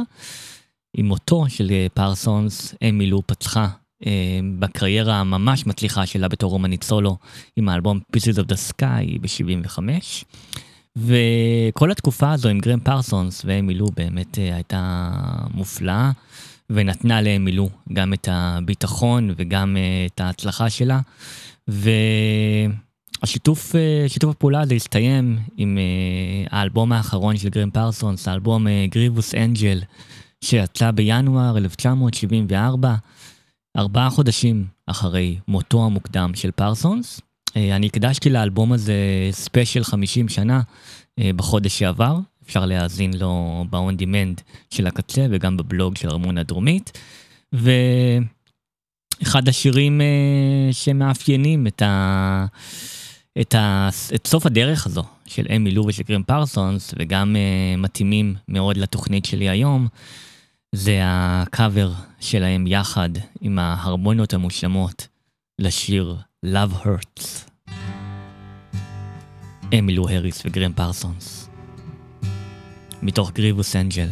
Speaker 2: עם מותו של אה, פרסונס, אמילו פצחה אה, בקריירה הממש מצליחה שלה בתור אומנית סולו, עם האלבום Pieces of the Sky ב-75. וכל התקופה הזו עם גרם פרסונס ואמילו באמת אה, הייתה מופלאה, ונתנה לאמילו גם את הביטחון וגם את ההצלחה שלה. והשיתוף שיתוף הפעולה הזה הסתיים עם האלבום האחרון של גרם פרסונס, האלבום Grievous Angel, שיצא בינואר 1974, ארבעה חודשים אחרי מותו המוקדם של פרסונס. אה, אני הקדשתי לאלבום הזה ספיישל 50 שנה אה, בחודש שעבר, אפשר להאזין לו ב-on demand של הקצה וגם בבלוג של הרמוניה דרומית. ואחד השירים אה, שמאפיינים את, ה... את, ה... את סוף הדרך הזו של אמי לו ושל גרם פרסונס וגם מתאימים מאוד לתוכנית שלי היום, זה הקאבר שלהם יחד עם ההרמוניות המושלמות לשיר Love Hurts. אמילו הריס וגרם פרסונס. מתוך גריבוס אנג'ל.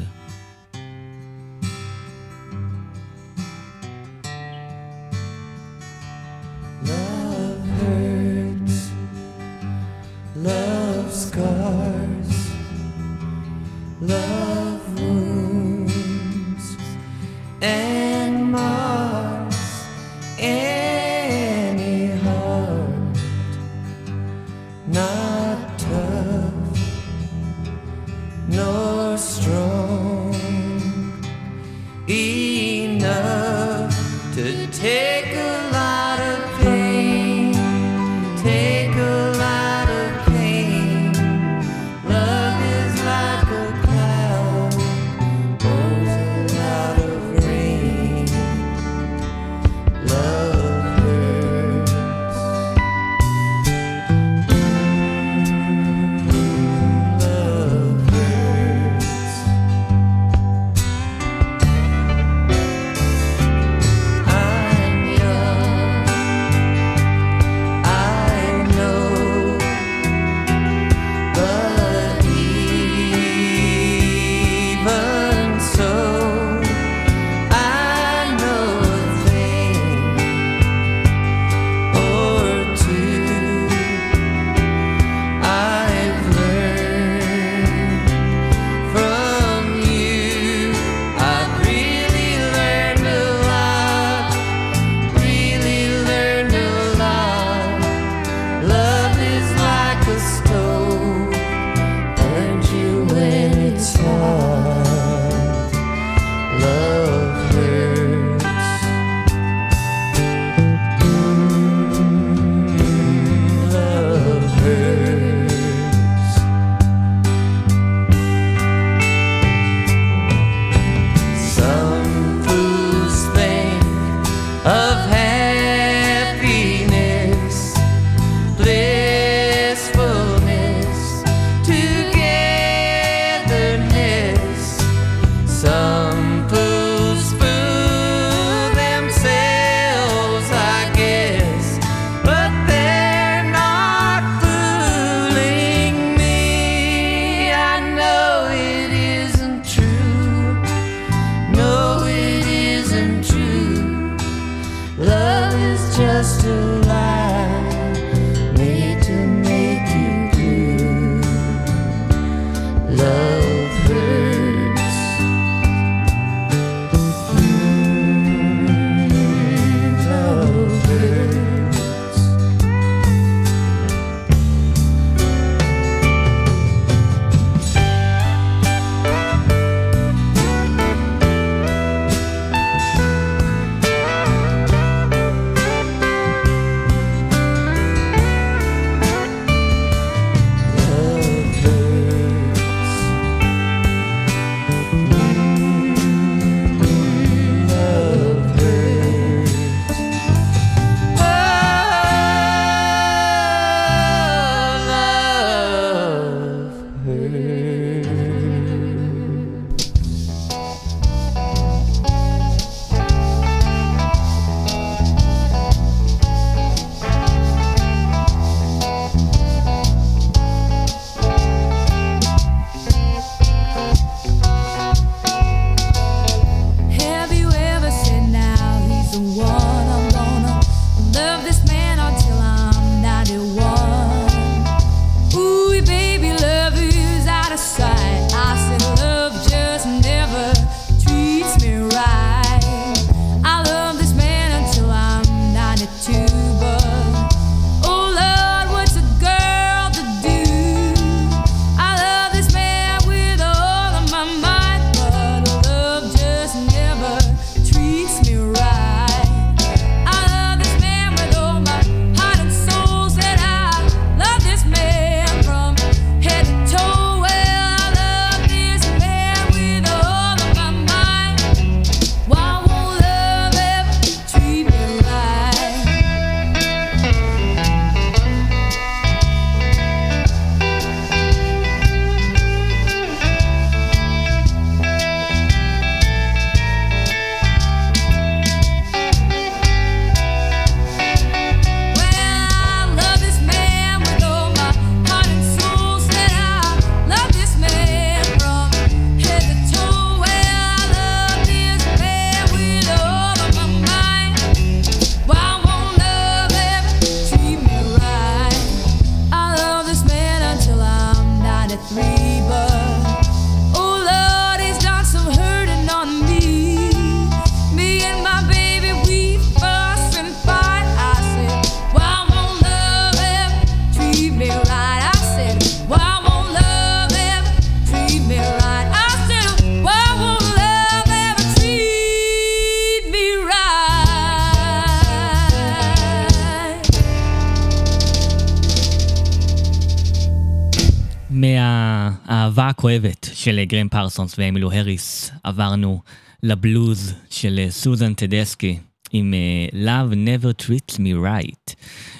Speaker 2: הכואבת של גרם פרסונס ואמילו הריס עברנו לבלוז של אה, סוזן טדסקי עם אה, Love Never Treats Me Right.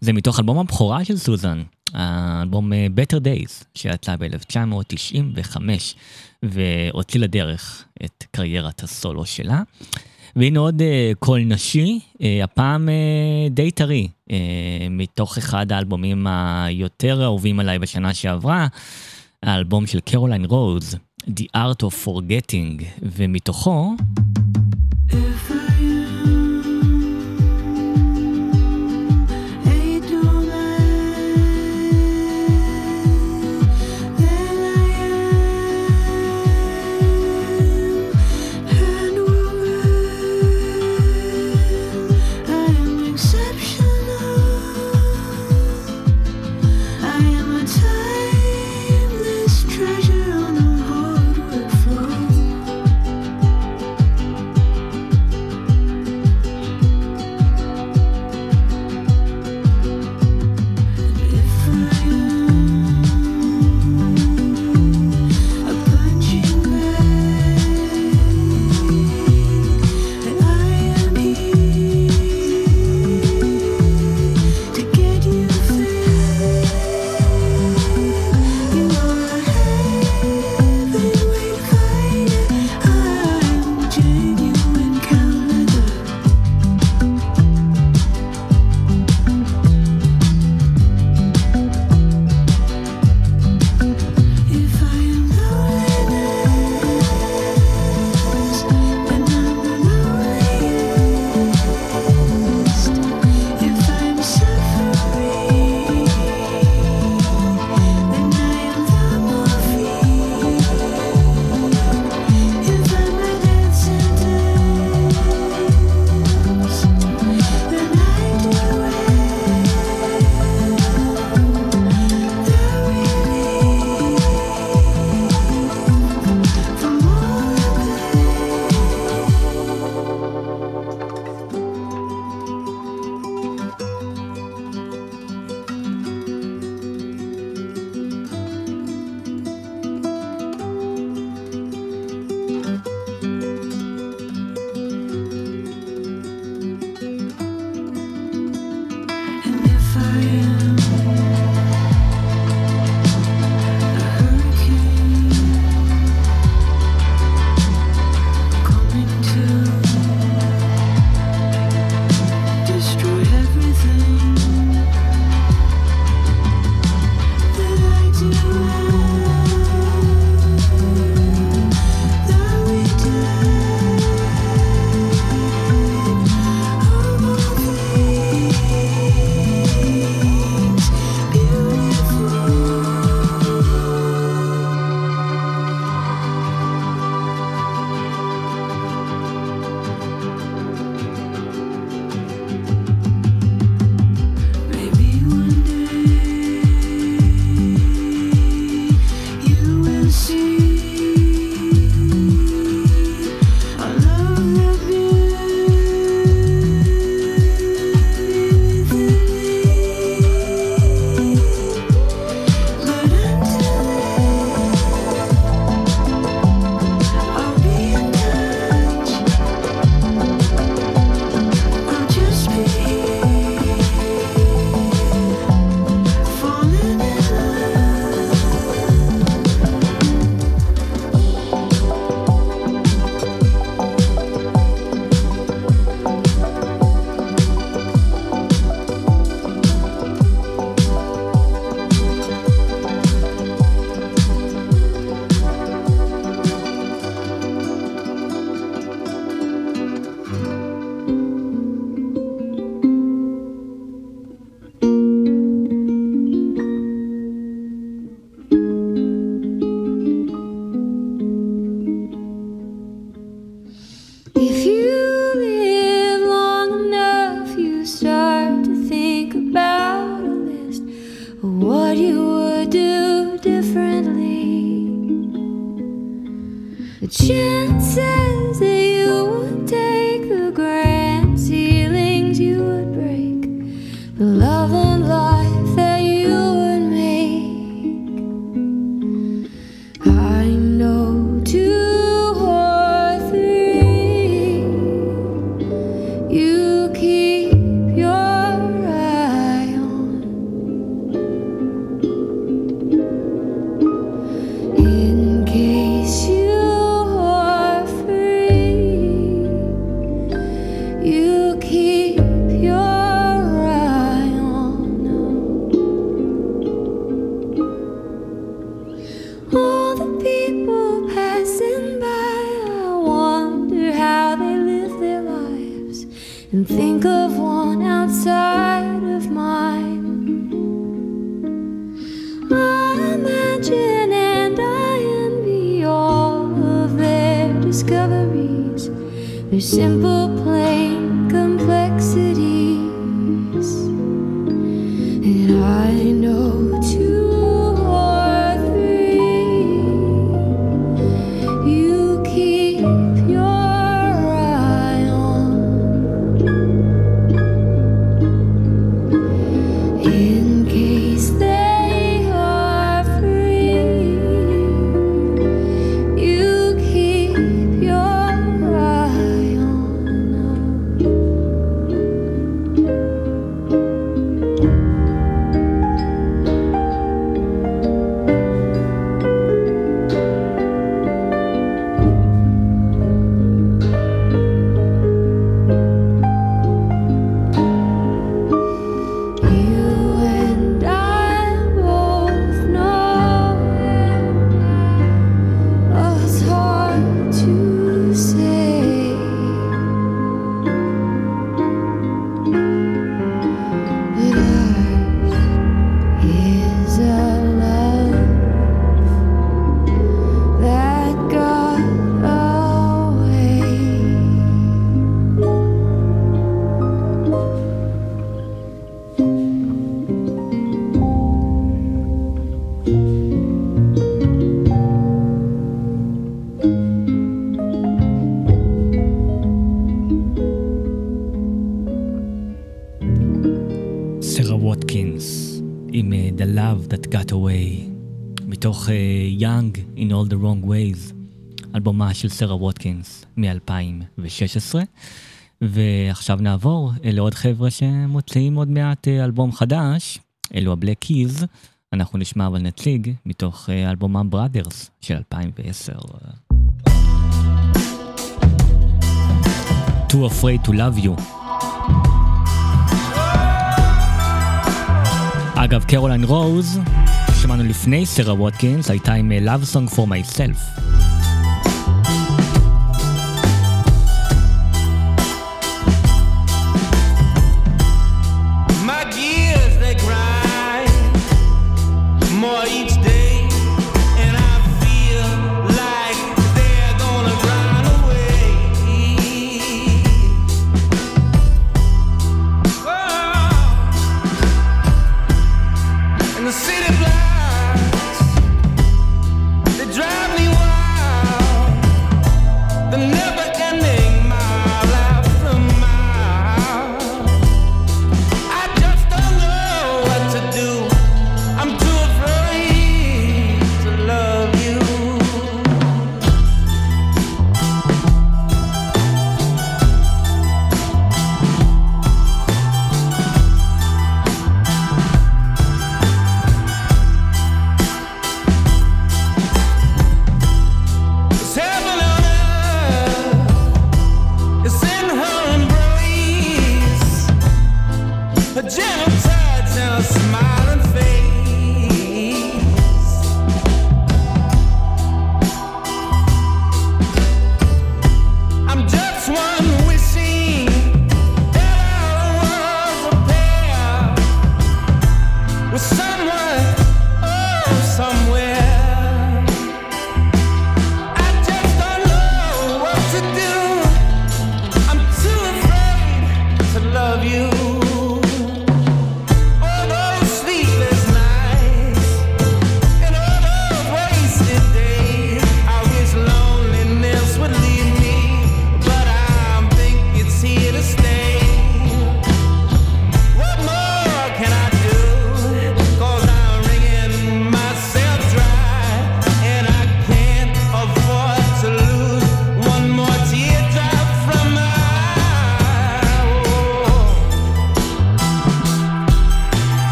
Speaker 2: זה מתוך אלבום הבכורה של סוזן, האלבום אה, Better Days שיצא ב-1995 והוציא לדרך את קריירת הסולו שלה. והנה עוד קול נשי, הפעם די טרי, מתוך אחד האלבומים היותר אהובים עליי בשנה שעברה, האלבום של קרוליין רוז, The Art of Forgetting, ומתוכו...
Speaker 13: If
Speaker 2: של סרה ווטקינס מ-2016. ועכשיו נעבור לעוד חבר'ה שמוציאים עוד מעט אה, אלבום חדש, אלו הבלק קיז. אנחנו נשמע אבל נציג מתוך אה, אלבומם Brothers של 2010. Too afraid to love you. אגב, קרוליין רוז, שמענו לפני סרה ווטקינס, הייתה עם אה, Love Song for Myself.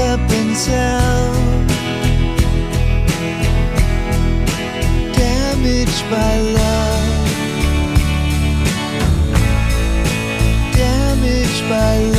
Speaker 14: up and
Speaker 15: down, damaged by love, damaged by love.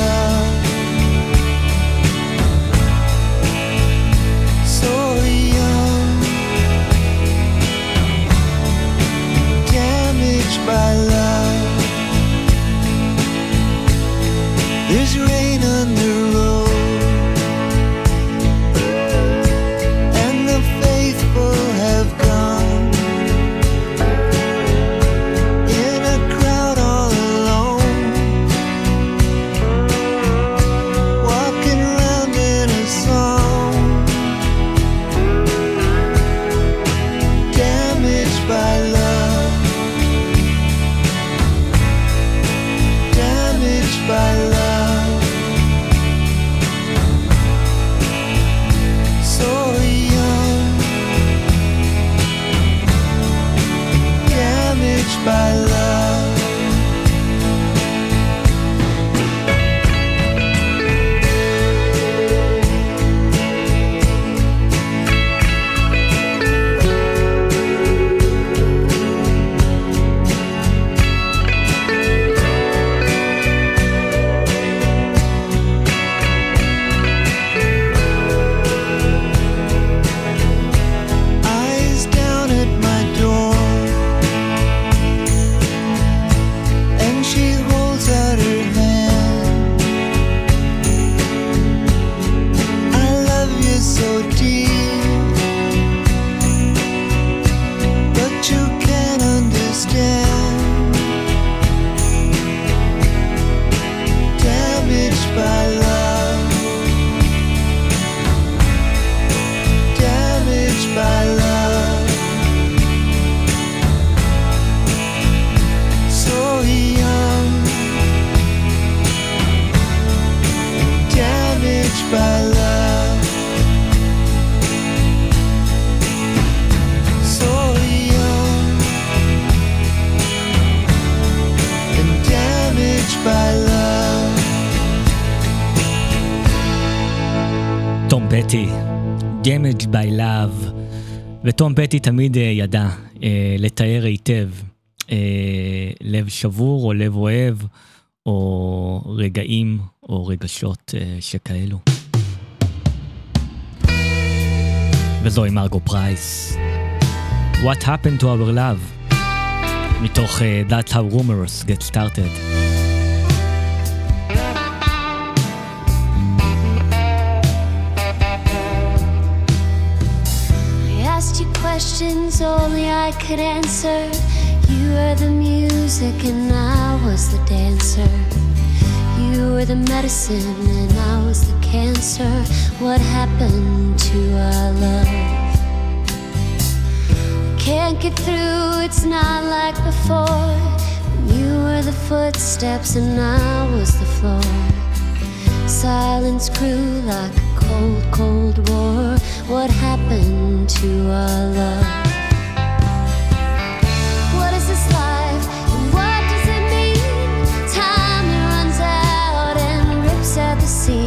Speaker 2: תום פטי תמיד אה, ידע אה, לתאר היטב אה, לב שבור או לב אוהב, או רגעים או רגשות שכאלו. וזוהי מרגו פרייס. What happened to our love? מתוך uh, That's how rumors get started.
Speaker 8: only I could answer. You were the music and I was the dancer. You were the medicine and I was the cancer. What happened to our love? Can't get through, it's not like before. You were the footsteps and I was the floor. Silence grew like a cold, cold war. What happened to our love?
Speaker 14: see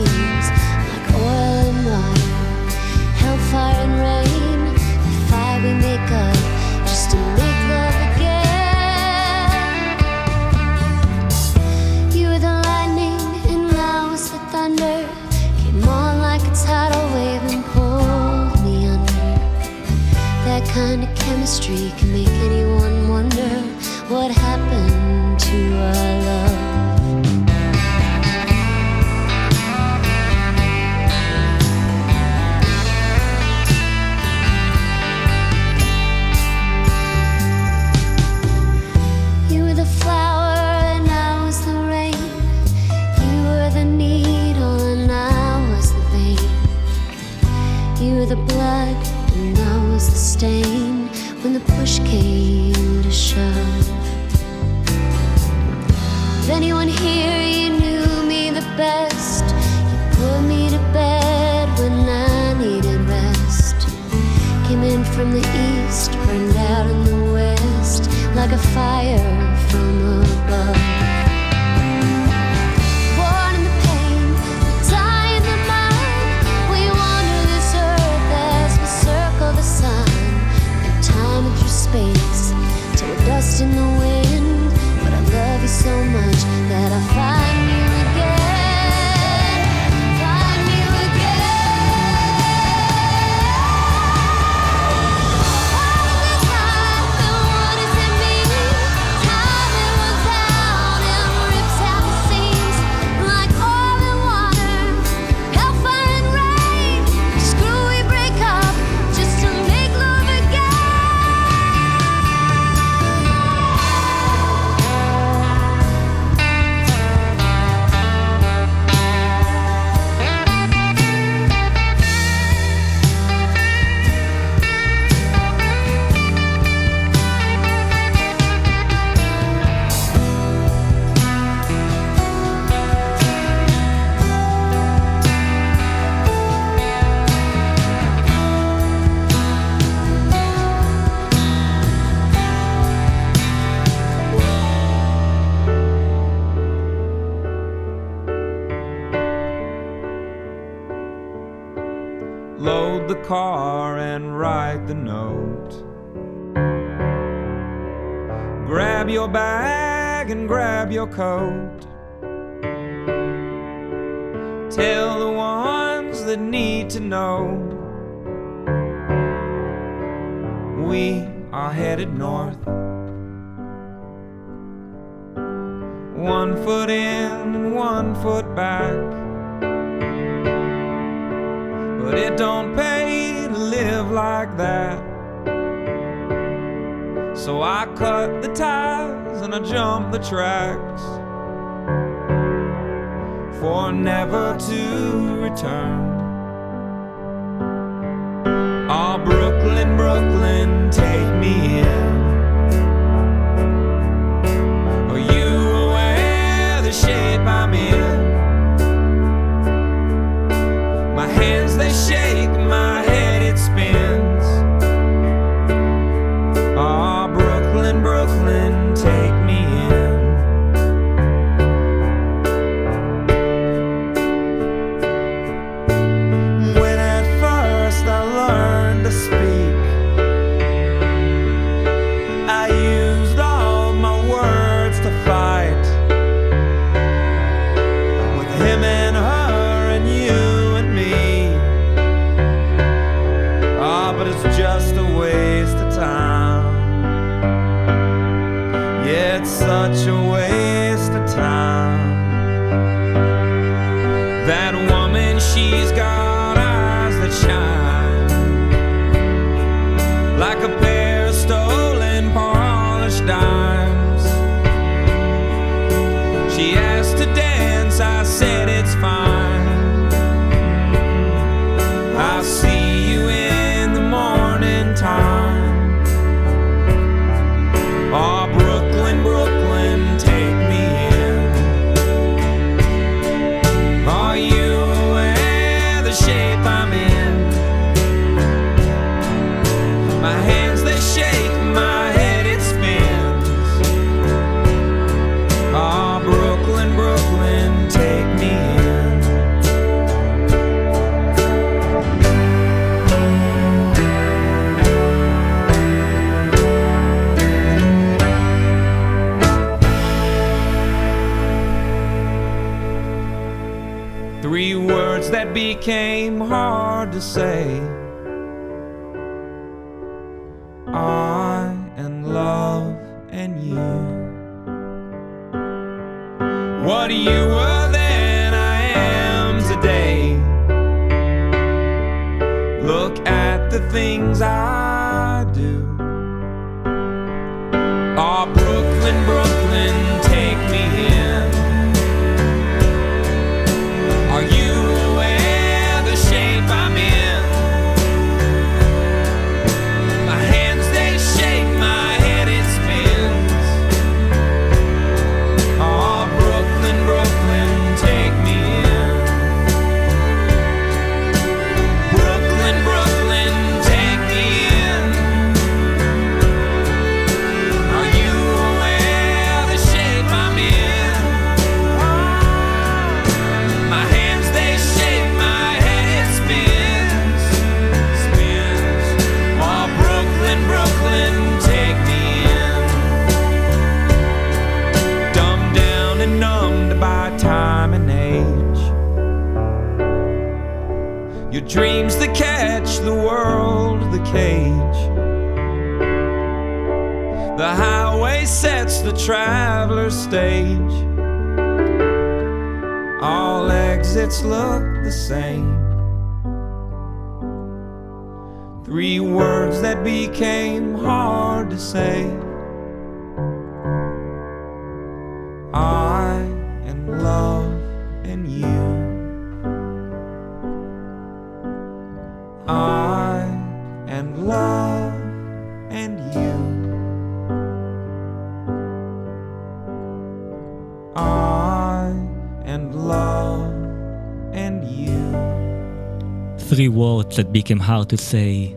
Speaker 14: thoughts that became hard to say,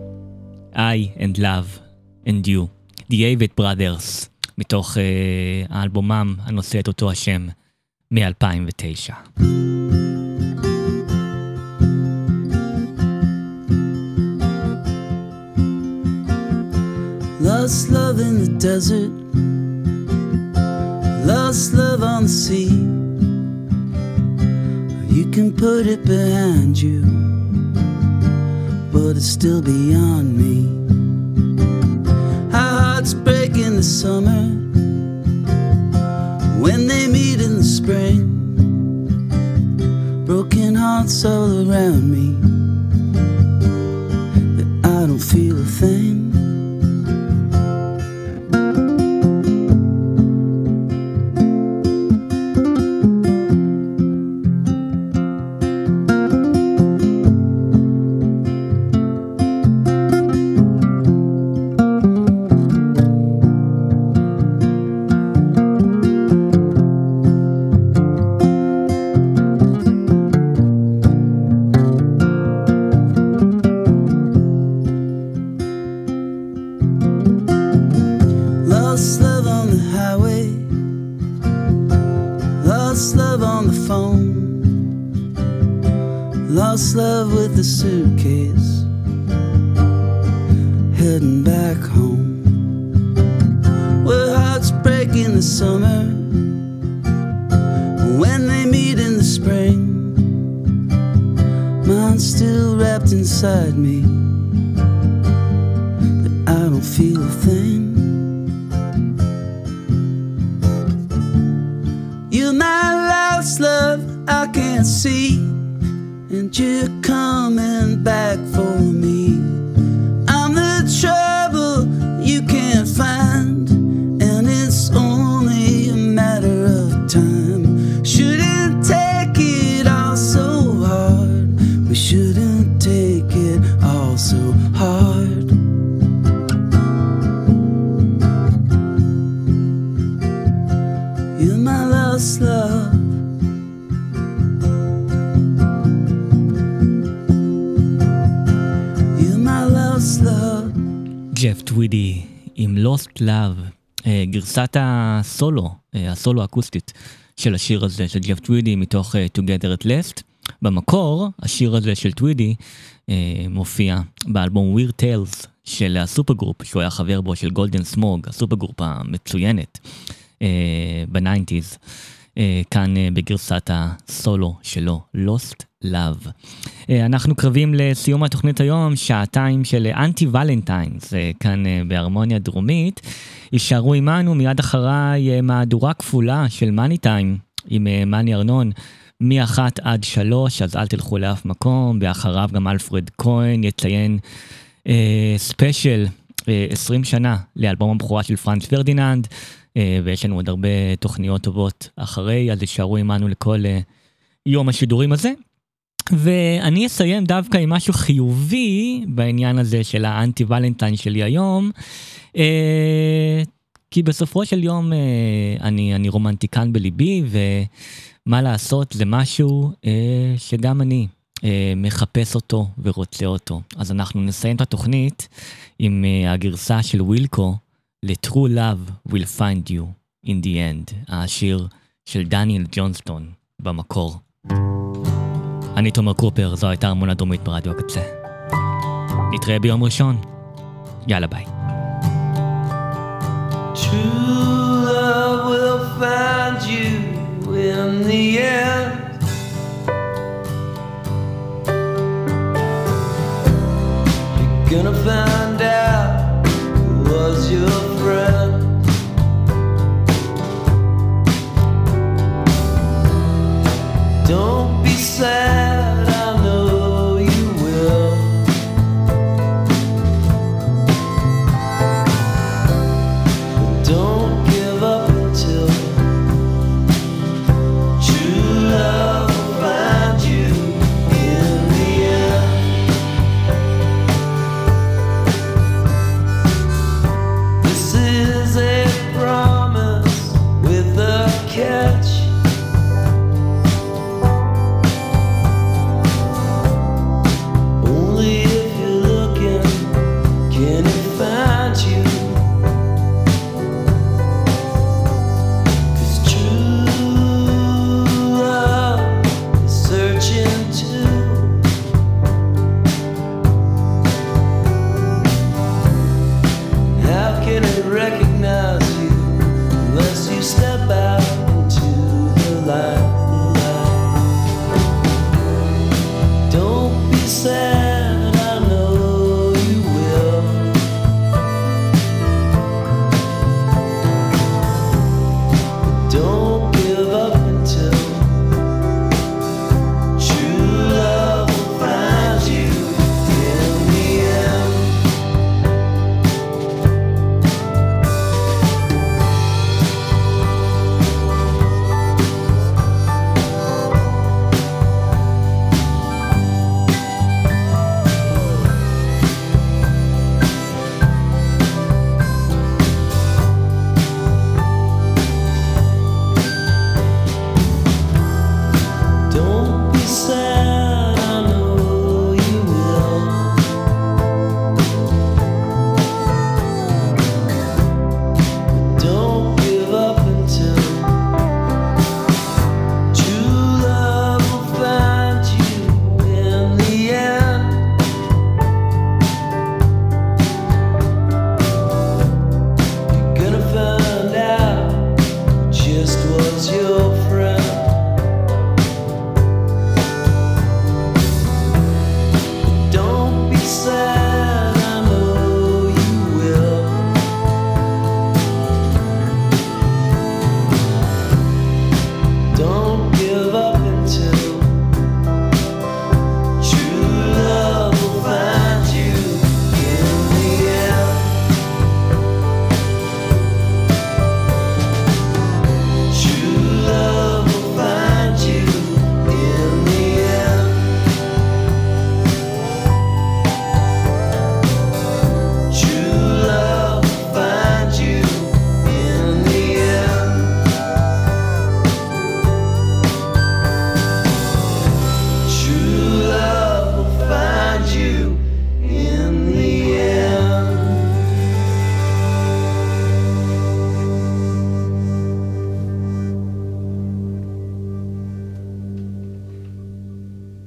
Speaker 14: I and love and you, the
Speaker 2: Avid Brothers, מתוך uh, האלבומם הנושא את אותו השם מ-2009.
Speaker 15: Lost love in the desert, lost love on the sea. You can put it behind you but it's still beyond me. Our hearts break in the summer when they meet in the spring. Broken hearts all around me,
Speaker 2: הסולו, אה, הסולו האקוסטית של השיר הזה של ג'ף טווידי מתוך אה, Together at Last. במקור, השיר הזה של טווידי אה, מופיע באלבום Weird Tales של ה supergroup, שהוא היה חבר בו של גולדן סמוג, ה supergroup המצוינת בניינטיז. כאן בגרסת הסולו שלו, Lost Love. אה, אנחנו קרבים לסיום התוכנית היום, שעתיים של אנטי ולנטיינס, אה, כאן אה, בהרמוניה דרומית. הישארו עמנו מיד אחריי מהדורה כפולה של מאני טיים עם מאני ארנון. מאחת עד שלוש, אז אל תלכו לאף מקום, ואחריו גם אלפרד כהן יציין אה, ספיישל אה, 20 שנה לאלבום הבכורה של פרנץ פרדיננד, אה, ויש לנו עוד הרבה תוכניות טובות אחרי, אז הישארו עמנו לכל אה, יום השידורים הזה. ואני אסיים דווקא עם משהו חיובי בעניין הזה של האנטי ולנטיין שלי היום. אה, כי בסופו של יום אה, אני, אני רומנטיקן בליבי, ומה לעשות, זה משהו אה, שגם אני מחפש אותו ורוצה אותו. אז אנחנו נסיים את התוכנית עם הגרסה של ווילקו ל-True Love will find you in the end, השיר של דניאל ג'ונסטון במקור. אני תומר קופר, זו הייתה הרמוניה דרומית ברדיו הקצה. נתראה ביום ראשון. יאללה ביי.
Speaker 16: True love will find you in the end. You're gonna find out who was your friend. Don't be sad.